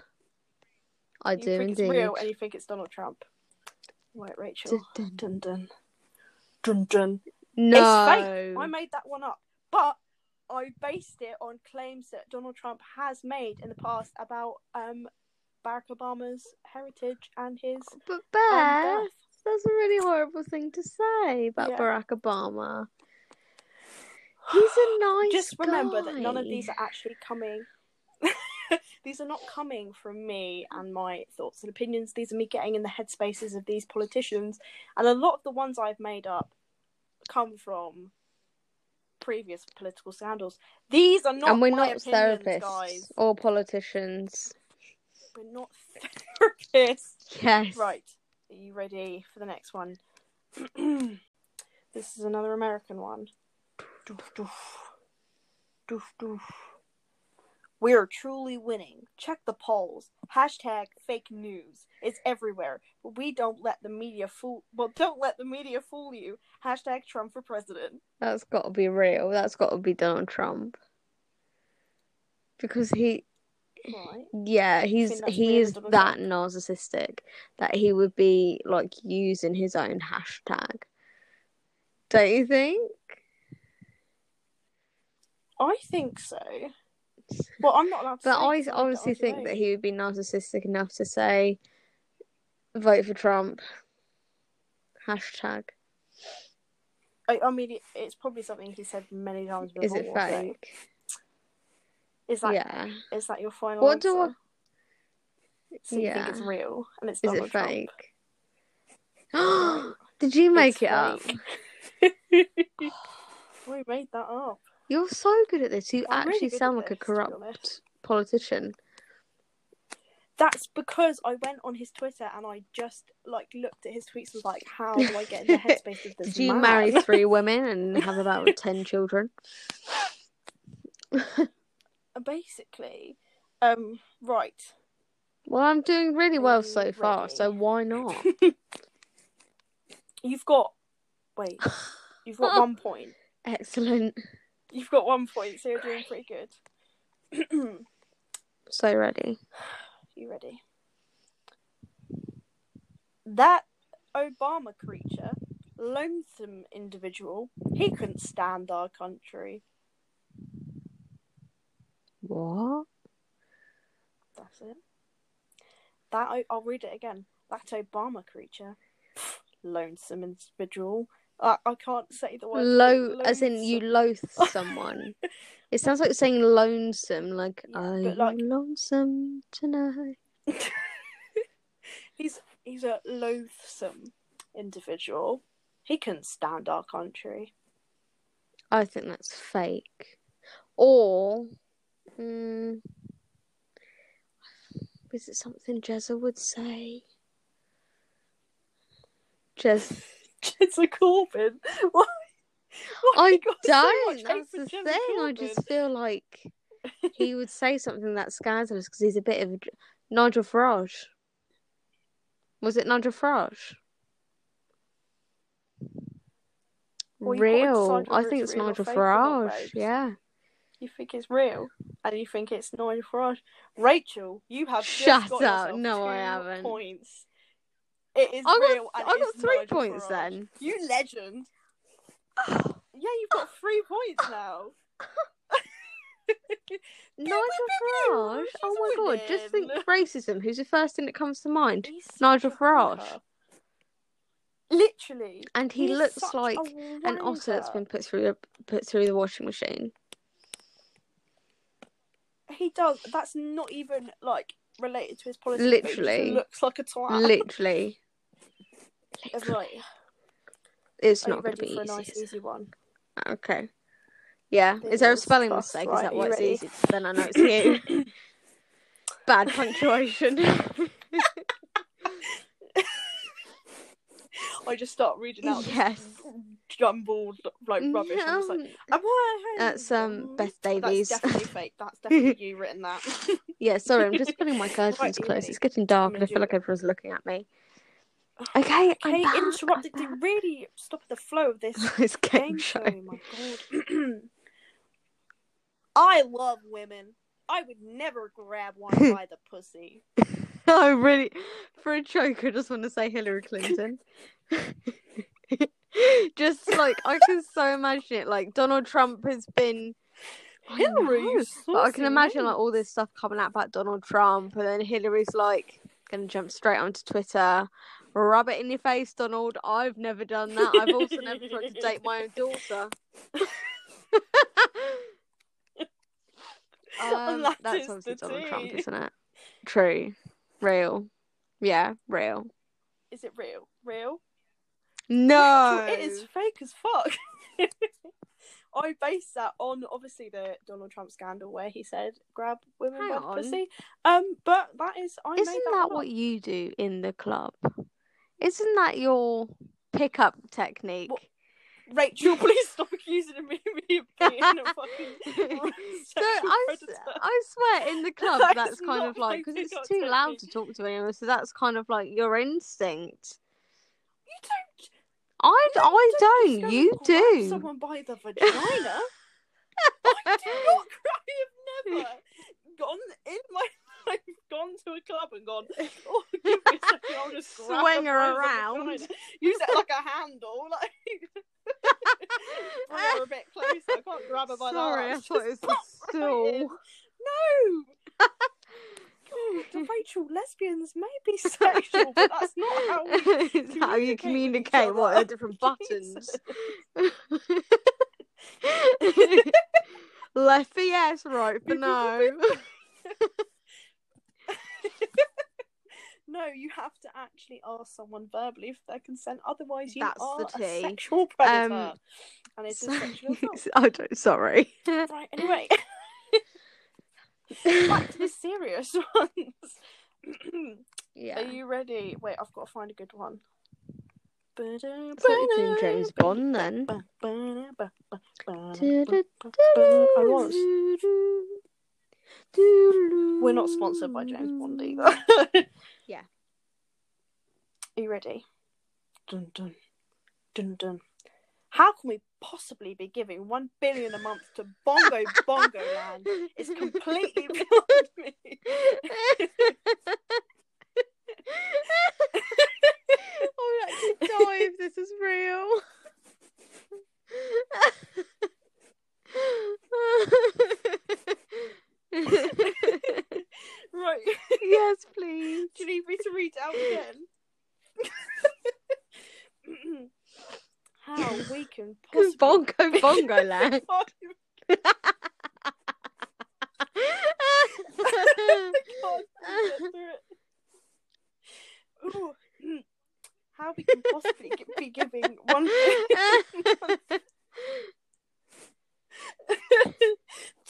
I You do think indeed. it's real, and you think it's Donald Trump. Right, Rachel. Dun, Dun dun. Dun dun. No. It's fake. I made that one up, but I based it on claims that Donald Trump has made in the past about um Barack Obama's heritage and his But um, Beth, that's a really horrible thing to say about Yeah. Barack Obama. He's a [sighs] nice Just remember that none of these are actually coming. These are not coming from me and my thoughts and opinions. These are me getting in the headspaces of these politicians, and a lot of the ones I've made up come from previous political scandals. These are not and we're not opinions, therapists guys. or politicians. We're not therapists. Yes. Right. Are you ready for the next one? [clears throat] this is another American one. Doof, doof. Doof, doof. We're truly winning. Check the polls. Hashtag fake news. It's everywhere. But we don't let the media fool well don't let the media fool you. Hashtag Trump for president. That's got to be real. That's got to be Donald Trump. Because he, Right. yeah, he's he is that narcissistic that he would be like using his own hashtag. Don't you think? I think so. Well, I'm not allowed to But I honestly think that he would be narcissistic enough to say, "Vote for Trump." Hashtag. I, I mean, it's probably something he said many times before. Is it so- fake? Is that yeah. is that your final What answer? do I? So you Yeah. think it's real and it's Is Donald it Trump? fake? [gasps] [gasps] Did you make It's it up? [laughs] we made that up. You're so good at this. You I'm actually at sound like a this, be corrupt politician. That's because I went on his Twitter and I just like looked at his tweets and was like, how do I get in the [laughs] headspace of this Did you man? marry three [laughs] women and have about ten children? Basically, um, right. Well, I'm doing really well so you far, so why [laughs] not? You've got wait. You've got one point. Excellent. You've got one point, so you're doing pretty good. [clears throat] So ready. [sighs] You ready? That Obama creature, lonesome individual, he couldn't stand our country. What? That's it. That I'll read it again. That Obama creature, [sniffs] lonesome individual. I, I can't say the word. Low, as in you loathe someone. [laughs] it sounds like saying lonesome, like Yeah, I'm like- lonesome tonight. [laughs] he's he's a loathsome individual. He couldn't stand our country. I think that's fake. Or, mm, is it something Jezza would say? Jez, Jezza Corbyn. [laughs] Why? Why I so don't. much That's the thing. I just feel like [laughs] he would say something that's scandalous because he's a bit of a Nigel Farage. Was it Nigel Farage? Well, you've got to real. I think it's it's Nigel fake or not, Farage. Yeah. You think it's real, and you think it's Nigel Farage. Rachel, you have just Shut got up. No, I haven't. Points. It is I got, real. I got three points Farage. then. You legend. [sighs] yeah, you've got three points now. [laughs] Nigel Farage? Oh my god, just think winning. racism. Who's the first thing that comes to mind? Nigel Farage. Literally. And he he's looks like an otter that's been put through the put through the washing machine. He does. That's not even like related to his politics. he Literally. looks like a twat. [laughs] Literally, It's like, it's are you not going to ready be for a easy. nice, easy one? Okay. Yeah. Is there a spelling mistake? Is that why it's ready? easy? Then I know it's you. Bad punctuation. [laughs] I just start reading out yes. jumbled like rubbish. I'm just like, "Am I- That's um Beth Davies. That's definitely [laughs] fake. That's definitely you written that. yeah, sorry, I'm just putting my [laughs] curtains Right. It's getting dark and I feel like everyone's looking at me. Okay, [gasps] I'm Okay, back, I'm interrupted to back. really stop the flow of this [laughs] this game game show. show. Oh my God. [clears throat] I love women. I would never grab one [laughs] by the pussy. [laughs] I really, for a joke, I just want to say Hillary Clinton. just like I can so imagine it. Like Donald Trump has been. I Hillary, know, but I can imagine like all this stuff coming out about Donald Trump, and then Hillary's like gonna jump straight onto Twitter, rub it in your face, Donald. I've never done that. I've also never tried to date my own daughter. [laughs] [laughs] um, that that's obviously the Donald Trump, isn't it? True, real, yeah, real. Is it real? Real? No, It is fake as fuck. [laughs] I base that on obviously the Donald Trump scandal where he said grab women Hang by the on. pussy. Um, but that is I Isn't made that, that what you do in the club? Isn't that your pickup technique? What- Rachel, [laughs] please stop accusing me of being a fucking [laughs] so predator. I swear in the club That that's kind of like because it's too loud to talk to anyone so that's kind of like your instinct You don't. I, no, I just don't you do Someone by the vagina. [laughs] I do not. I have never gone in my life, gone to a club and gone. [laughs] Oh, give me a second. I'll just Swing her her by the around. Use it like a handle, like [laughs] bring her a bit closer. I can't grab her by sorry the I arms. thought it was pop right No. God, [laughs] Rachel, lesbians may be sexual, but that's not how we it's how you communicate communicate what are different buttons left for yes right for no [laughs] No, you have to actually ask someone verbally for their consent. Otherwise, you That's are the a sexual predator, Um, and it's So- a sexual [laughs] assault. I don't sorry Right. Anyway, [laughs] back to the serious ones. [clears throat] yeah Are you ready? Wait, I've got to find a good one. I thought you doing James Bond then. I was. We're not sponsored by James Bond either. [laughs] Yeah. Are you ready? Dun dun dun dun. How can we possibly be giving one billion a month to Bongo Bongo Land? It's [laughs] completely [laughs] beyond me. I would actually die if this is real. [laughs] right. Yes, [laughs] please. Do you need me to read out again? [laughs] How we can possibly bongo bongo land. How we can possibly be giving one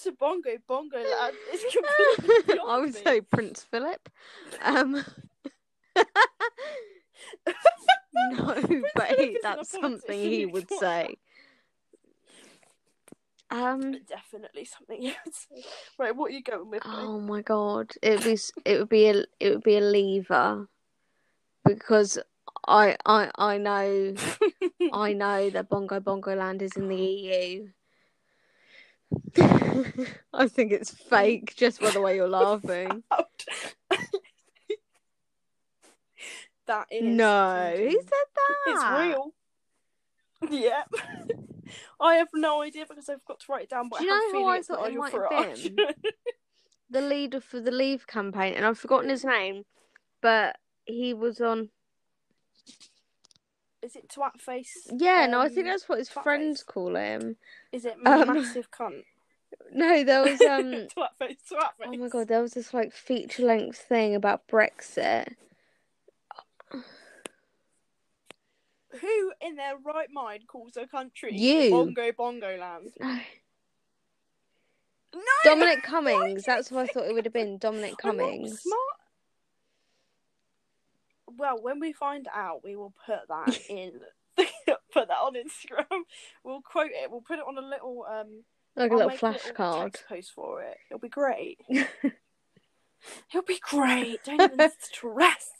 to Bongo Bongo Land is [laughs] completely I would me. say Prince Philip. Um, [laughs] no, but he, that's something he would say. Um. Definitely something would say. Right, what are you going with? Oh my god, it would be it would be a it would be a leaver because I I I know I [laughs] know that Bongo Bongo Land is in the EU. [laughs] I think it's fake just by the way you're laughing. [laughs] [laughs] That is No, who said that? It's real. Yeah. I have no idea because I forgot to write it down. But Do you I know who I thought it might have been? The leader for the Leave campaign, and I've forgotten his name, but he was on. Is it twat face? Yeah, no, I think Um, that's what his friends Face? call him. Is it um, massive cunt? [laughs] No, there was um. [laughs] twat face, twat face. Oh my god, there was this like feature length thing about Brexit. Who in their right mind calls a country You. Bongo Bongo Land? [sighs] No. No, Dominic Cummings. That's what I thought it would have been. Dominic Cummings. smart. Well, when we find out, we will put that [laughs] in. [laughs] put that on Instagram. [laughs] We'll quote it. We'll put it on a little um. Like a I'll little make flashcard. post for it. It'll be great. It'll be great. Don't even stress.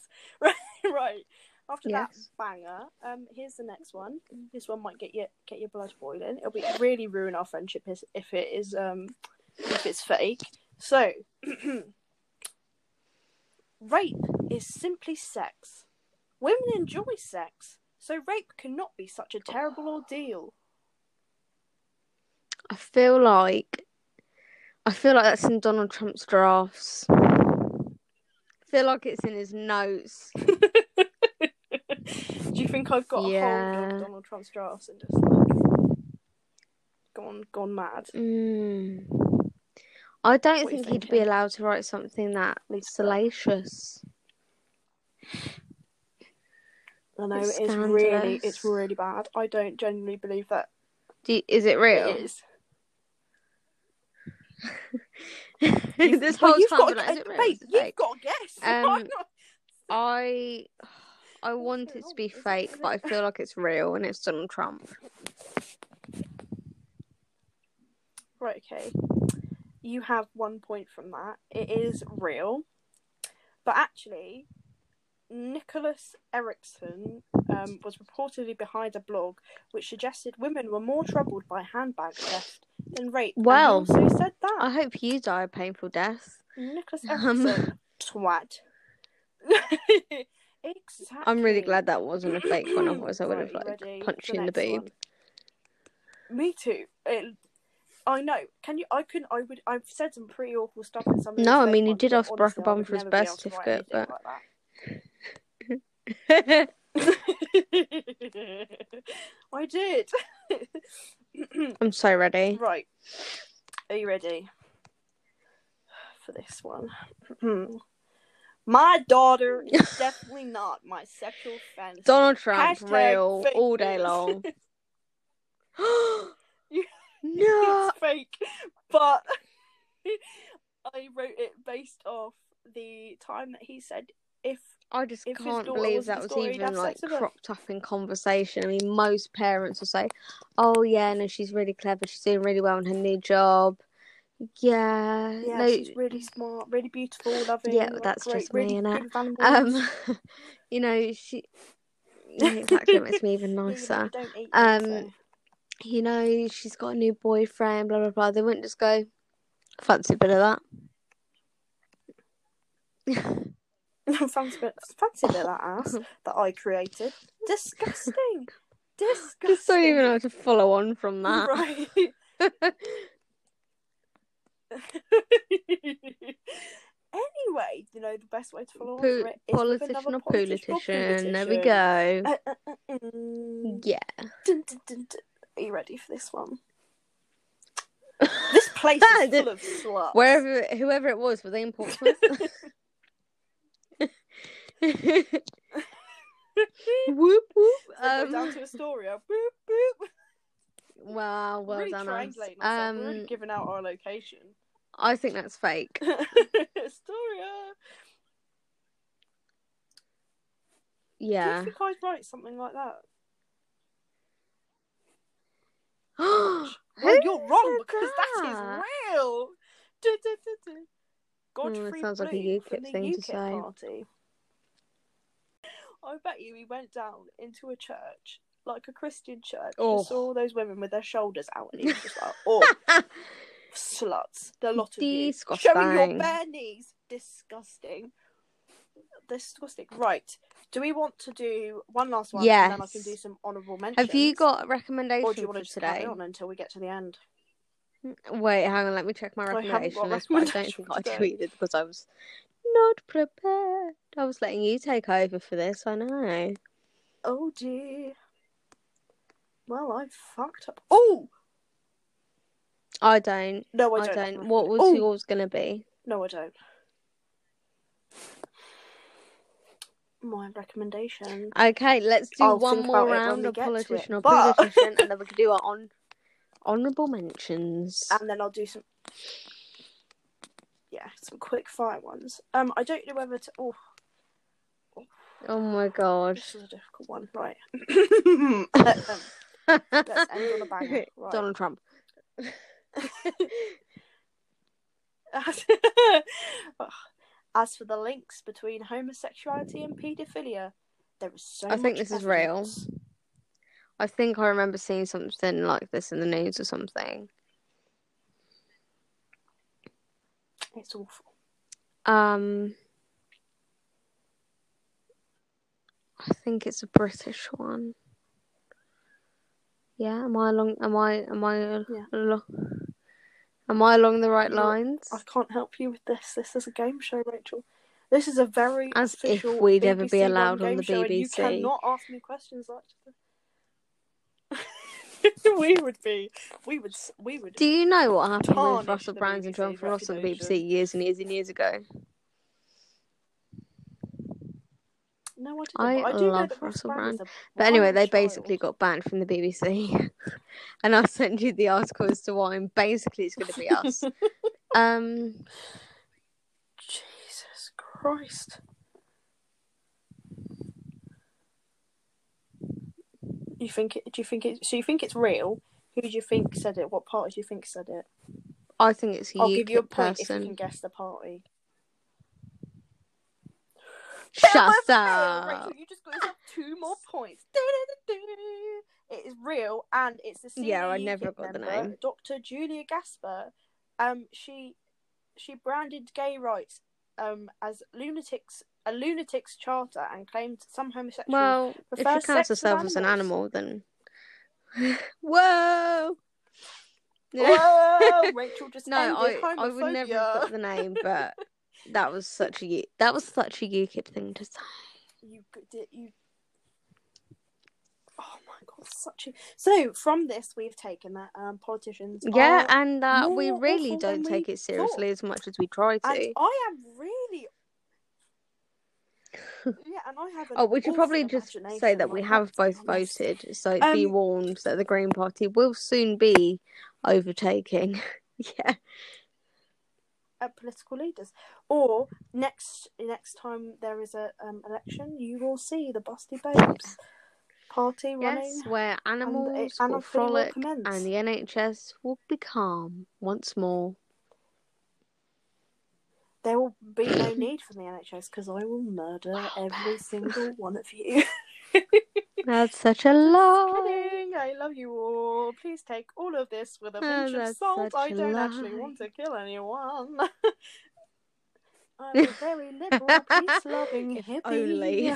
Right, right. After that banger, um, here's the next one. This one might get your get your blood boiling. It'll be really ruin our friendship if it is um if it's fake. So, [clears throat] rape is simply sex. Women enjoy sex, so rape cannot be such a terrible ordeal. I feel like I feel like that's in Donald Trump's drafts. I feel like it's in his notes. [laughs] Do you think I've got a hold of Donald Trump's drafts and just like gone gone mad? Mm. I don't What think he'd be allowed to write something that salacious. I know It's it's really it's really bad. I don't genuinely believe that Do you, is it real? it is. [laughs] this Well, whole you've time, got is it real? you've fake? got to guess. [laughs] Um, I I want it to be fake, but I feel like it's real and it's Donald Trump. Right, okay. You have one point from that. It is real. But actually, Nicholas Erickson um, was reportedly behind a blog which suggested women were more troubled by handbag theft than rape. and he Well, also said that. I hope you die a painful death. Nicholas Um, twat. exactly. [laughs] I'm really glad that wasn't a fake one, [clears throat] otherwise I would have like ready punched you in the boob. one? Me too. It, I know. Can you? I couldn't. I would. I've said some pretty awful stuff in some. No, I mean, you did ask Barack Obama for his birth able to write certificate, anything like. [laughs] I did. I'm so ready. right. Are you ready [sighs] for this one? [clears throat] my daughter is [laughs] definitely not my sexual fantasy. Donald Trump, Hashtag real fake all day news. long. [laughs] [gasps] No, it's fake, but I wrote it based off the time that he said if I just if can't believe that was even like sex with her. cropped up in conversation. I mean, most parents will say, "Oh yeah, no, she's really clever. She's doing really well in her new job." Yeah, yeah, no, she's really smart, really beautiful, loving. Yeah, like, that's great, just me, really innit? um, [laughs] you know, she. Yeah, exactly, makes me even [laughs] Yeah, you know, nicer. you Um, them, You know, she's got a new boyfriend. Blah blah blah. They wouldn't just go, "Fancy a bit of that." [laughs] [laughs] fancy, bit, fancy bit of that ass [laughs] that I created. Disgusting. Disgusting. [laughs] Just don't even know how to follow on from that. Right. anyway, you know the best way to follow on Po- from it is politician or politician politician. There we go. Uh, uh, uh, mm. Yeah. Dun, dun, dun. Are you ready for this one? This place is full of sluts. Wherever, whoever it was, were they in Portsmouth? [laughs] whoop whoop. So go down Um, to Astoria. Boop boop. wow, well really done. Us. myself. We're already Um, giving out our location. I think that's fake. [laughs] Astoria. Do Yeah. you think I'd write something like that? [gasps] Well, you're wrong because that that? is real. Du, du, du, du. Mm, Godfrey that sounds like a Blue UKIP thing to say. Party. I bet you he went down into a church, like a Christian church, Oh. and saw all those women with their shoulders out, and he was just like, [laughs] "Oh, [laughs] sluts, the lot of you, showing your bare knees, disgusting, disgusting." Right? Do we want to do one last one, and then I can do some honourable mentions? Have you got a or recommendation do you want for to today? on until we get to the end? Wait, hang on. Let me check my I recommendation got a list. But I don't think I tweeted because I was not prepared. I was letting you take over for this. I know. Oh dear. Well, I fucked up. Oh I don't. no, I I don't. don't. What was recommend- yours gonna be? Oh, no, I don't. My recommendation. Okay, let's do I'll one more about it when round of politician it, or but- politician, [laughs] and then we can do our on honourable mentions. and then I'll do some. Yeah, some quick fire ones. Um, I don't know whether to. Oh, Oh my god. this is a difficult one. Right. um, [laughs] let's end on a banger. [laughs] Right. Donald Trump. [laughs] As, for the links between homosexuality and paedophilia, there is so I think this is real. I think I remember seeing something like this in the news or something. It's awful. Um, I think it's a British one. Yeah, am I along? Am I? Am I? Yeah. Alo- am I along the right You're- lines? I can't help you with this. This is a game show, Rachel. This is a very As if we'd ever be allowed on the and you BBC. cannot ask me questions like this. We would be, we would, we would. Do you know what happened tarnish with Russell the Brand and BBC's Jonathan Ross on the BBC reputation. years and years and years ago? no, I didn't. I but do know love that Russell Brand is Brand. a But anyway, wild they child. basically got banned from the BBC, and I'll send you the article as to why. And basically, it's going to be us. um, Jesus Christ. You think it? Do you think it? So you think it's real? Who do you think said it? What party do you think said it? I think it's I'll give you a point if you can guess the party. Shut up. Rachel, you just got yourself two more points. [laughs] It is real, and it's the senior Yeah, I never got the name. Dr. Julia Gasper. Um, she she branded gay rights um as lunatics a lunatics charter and claimed some homosexuals. Well, if prefer she counts sex with herself as an animal, then [laughs] whoa. Whoa, [laughs] Rachel just no, I, I would never have got the name, but that was such a that was such a UKIP thing to say. You did you. Oh my god, such a. So from this, we've taken that um politicians. Yeah, and that we really don't take it seriously thought. as much as we try to. and I am really. Yeah, and I have. Oh, we should probably just say that we have both voted, so be Um, warned that the Green Party will soon be overtaking. [laughs] yeah. at political leaders. Or next next time there is a um, election, you will see the Busty Babes party running. Yes, where animals will anarchy will frolic and the NHS will be calm once more. There will be no [clears throat] need for the NHS because I will murder every single [laughs] one of you. [laughs] That's such a lie. Kidding! I love you all. Please take all of this with a Oh, pinch of salt. I don't actually want to kill anyone. [laughs] I'm a very liberal, peace-loving hippie. only.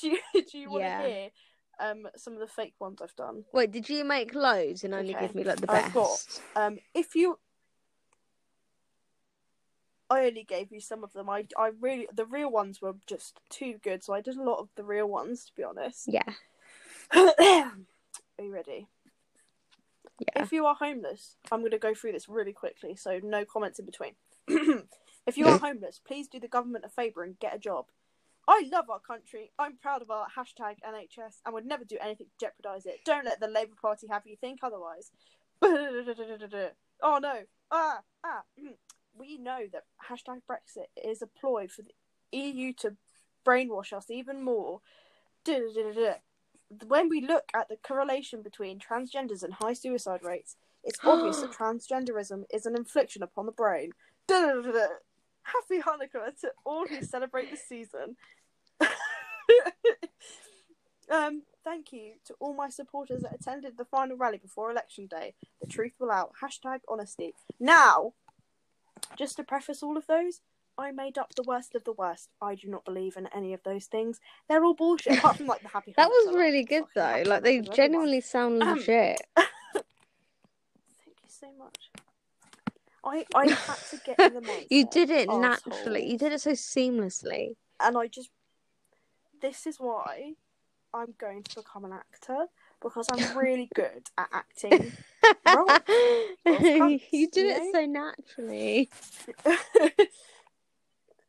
do you do you want Yeah. to hear um some of the fake ones I've done? Wait, did you make loads and only Okay. give me like the best? I've got- Um, if you, I only gave you some of them. I I really the real ones were just too good, so I did a lot of the real ones to be honest. Yeah. [coughs] Are you ready? Yeah. If you are homeless, I'm going to go through this really quickly, so no comments in between. [coughs] if you are homeless, please do the government a favour and get a job. I love our country. I'm proud of our hashtag NHS and would never do anything to jeopardise it. Don't let the Labour Party have you think otherwise. [laughs] oh no. Ah, ah. We know that hashtag Brexit is a ploy for the EU to brainwash us even more. When we look at the correlation between transgenders and high suicide rates, it's [gasps] obvious that transgenderism is an infliction upon the brain. Happy Hanukkah to all who celebrate this season. [laughs] um, thank you to all my supporters that attended the final rally before election day. The truth will out. Hashtag honesty. Now, just to preface all of those, I made up the worst of the worst. I do not believe in any of those things. They're all bullshit, [laughs] apart from like the happy. That was really good though. Like they genuinely sound Um, legit. [laughs] Thank you so much. I I had to get in the [laughs] mindset. You did it arsehole, naturally. You did it so seamlessly. and I just. This is why I'm going to become an actor because I'm [laughs] really good at acting. Cunts, [laughs] you did you it know? so naturally. [laughs] Thank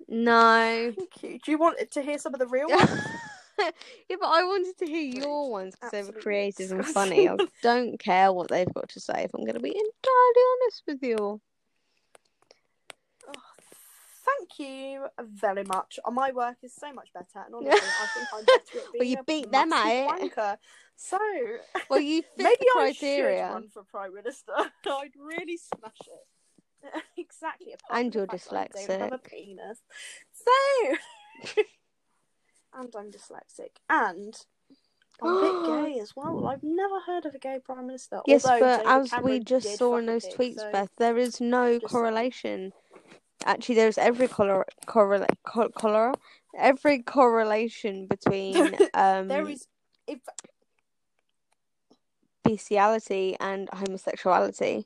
No. you. Do you want to hear some of the real ones? yeah, but I wanted to hear your ones because they were creative and funny. I don't care what they've got to say if I'm going to be entirely honest with you. Oh, thank you very much. My work is so much better, and honestly, I think I'm better at being you a beat them wanker. So Well, you [laughs] maybe the I should criteria. run for prime minister. [laughs] I'd really smash it. [laughs] exactly. And you're the fact that I don't have a dyslexic. penis. So, and I'm dyslexic, and I'm a bit [gasps] gay as well. I've never heard of a gay prime minister. Yes, although but David as we just saw in those tweets, so- Beth, there is no Just saying. correlation. Actually, there's every color, correla- co- cholera, every correlation between um there is. If bestiality and homosexuality.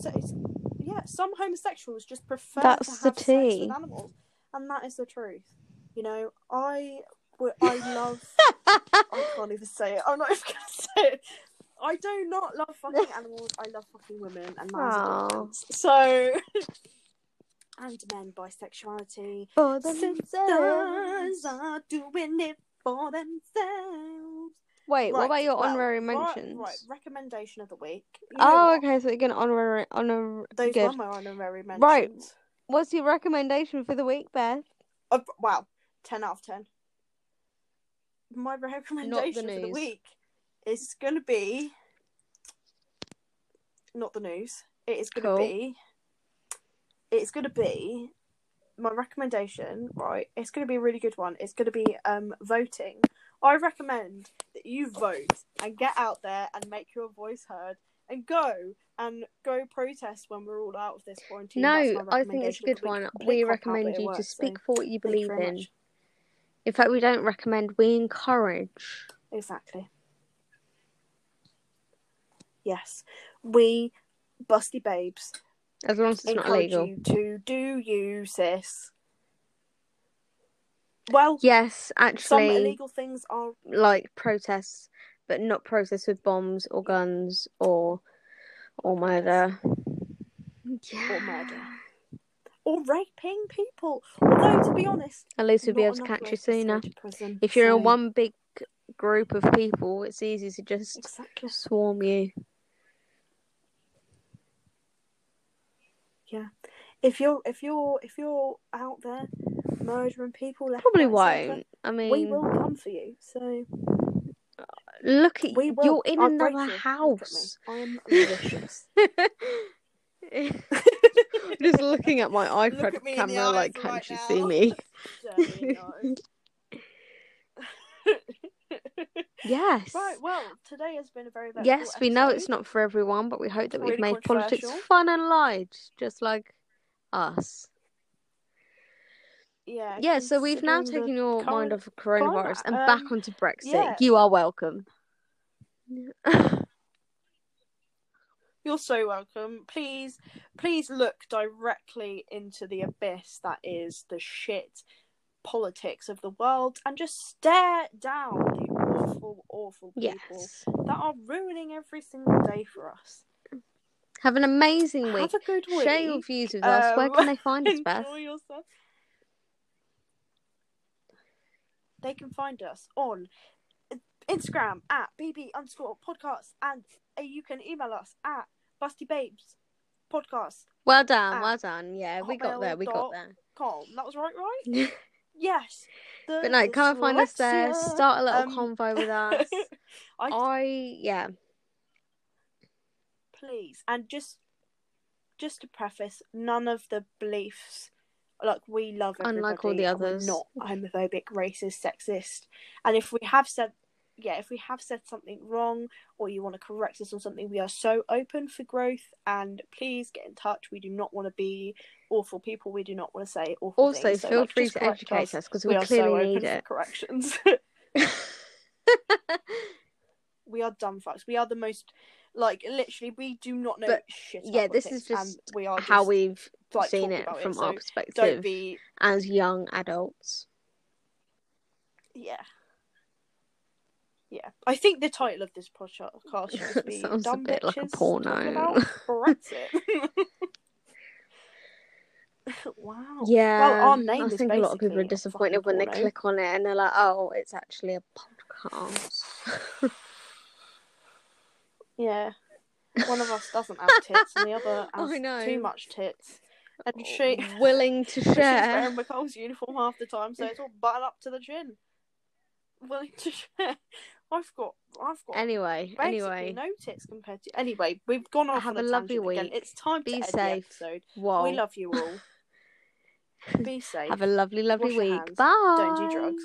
So it's, yeah, some homosexuals just prefer That's to the have sex with tea. animals, and that is the truth. You know, I I love. [laughs] I can't even say it. I'm not even gonna [laughs] say it. I do not love fucking animals. I love fucking women, and that is a Aw. So, [laughs] and men bisexuality. For themselves. are doing it for themselves. Wait, what about your well, honorary right- mentions? Right, recommendation of the week. You Oh, okay, so you're gonna honorary honor. Those good. were my honorary mentions. Right. What's your recommendation for the week, Beth? Oh, wow, ten out of ten. My [laughs] recommendation for the week is going to be not the news. It is going to Cool. be. It's going to be my recommendation. Right, it's going to be a really good one. It's going to be um voting. I recommend you vote and get out there and make your voice heard and go and go protest when we're all out of this quarantine. No, I think it's a good one. We recommend you to works, so speak for what you thank you believe in. much. In fact, we don't recommend. We encourage. Exactly. Yes, we busty babes As long as it's not encourage illegal. you to do you, sis. Well, Yes, actually, some illegal things are like protests, but not protests with bombs or guns or or murder. Yeah. or murder or raping people. Although, to be honest, At least we'll be able to catch you sooner. prison, If you're so- in one big group of people, it's easy to just exactly, swarm you. Yeah. If you're if you're if you're out there murdering people, Probably won't. I mean, We will come for you. So look at you. You're in I'll another you. Look at house. I am. [laughs] [laughs] Just looking at my iPad at me in the camera, like, can't right you now. see me? [laughs] Yes. right. Well, today has been a very Yes, we know it's not for everyone, but we hope that we've made politics fun and light, just like us. Yeah. Yeah, so we've now taken your mind off of coronavirus climate, and back um, onto Brexit. yeah. You are welcome. [laughs] You're so welcome. Please, please look directly into the abyss that is the shit politics of the world and just stare down the awful, awful people Yes. that are ruining every single day for us. Have an amazing week. Have a good week. Share your views with us. Where Um, can they find us, [laughs] Beth? Enjoy yourself. They can find us on Instagram at bb underscore podcast and uh, you can email us at bustybabes podcast Well done, well done. Yeah, we got there. We got there. com. That was right, right? [laughs] Yes. The but no, come and find us there. Start a little Um, convo [laughs] with us. I I yeah. please and just just to preface none of the beliefs like we love everybody Unlike all the others. not homophobic racist sexist and if we have said yeah if we have said something wrong or you want to correct us on something we are so open for growth and please get in touch we do not want to be awful people we do not want to say awful Also, things. So, feel like, free to educate us because we we so clearly open need it. corrections [laughs] [laughs] [laughs] we are dumb fucks we are the most like literally we do not know But, shit yeah, this is just we are How just, we've like, seen it from so our don't perspective be as young adults. yeah yeah i think the title of this podcast should [laughs] be Sounds a bit like a porno. [laughs] wow Yeah, well our name I think a lot of people are disappointed when they click on it and they're like, "Oh, it's actually a podcast." [laughs] yeah one of us [laughs] doesn't have tits and the other [laughs] has I know. too much tits and oh, she [laughs] willing to But She's share. wearing McCall's uniform half the time, so it's all buttoned up to the chin. Willing to share. I've got, I've got Anyway, anyway, no tits compared to. Anyway, we've gone off Have on a a, lovely tangent again. week. It's time Be to end safe. the episode. whoa. We love you all. Be safe. Have a lovely, lovely Wash week. Bye. Don't do drugs.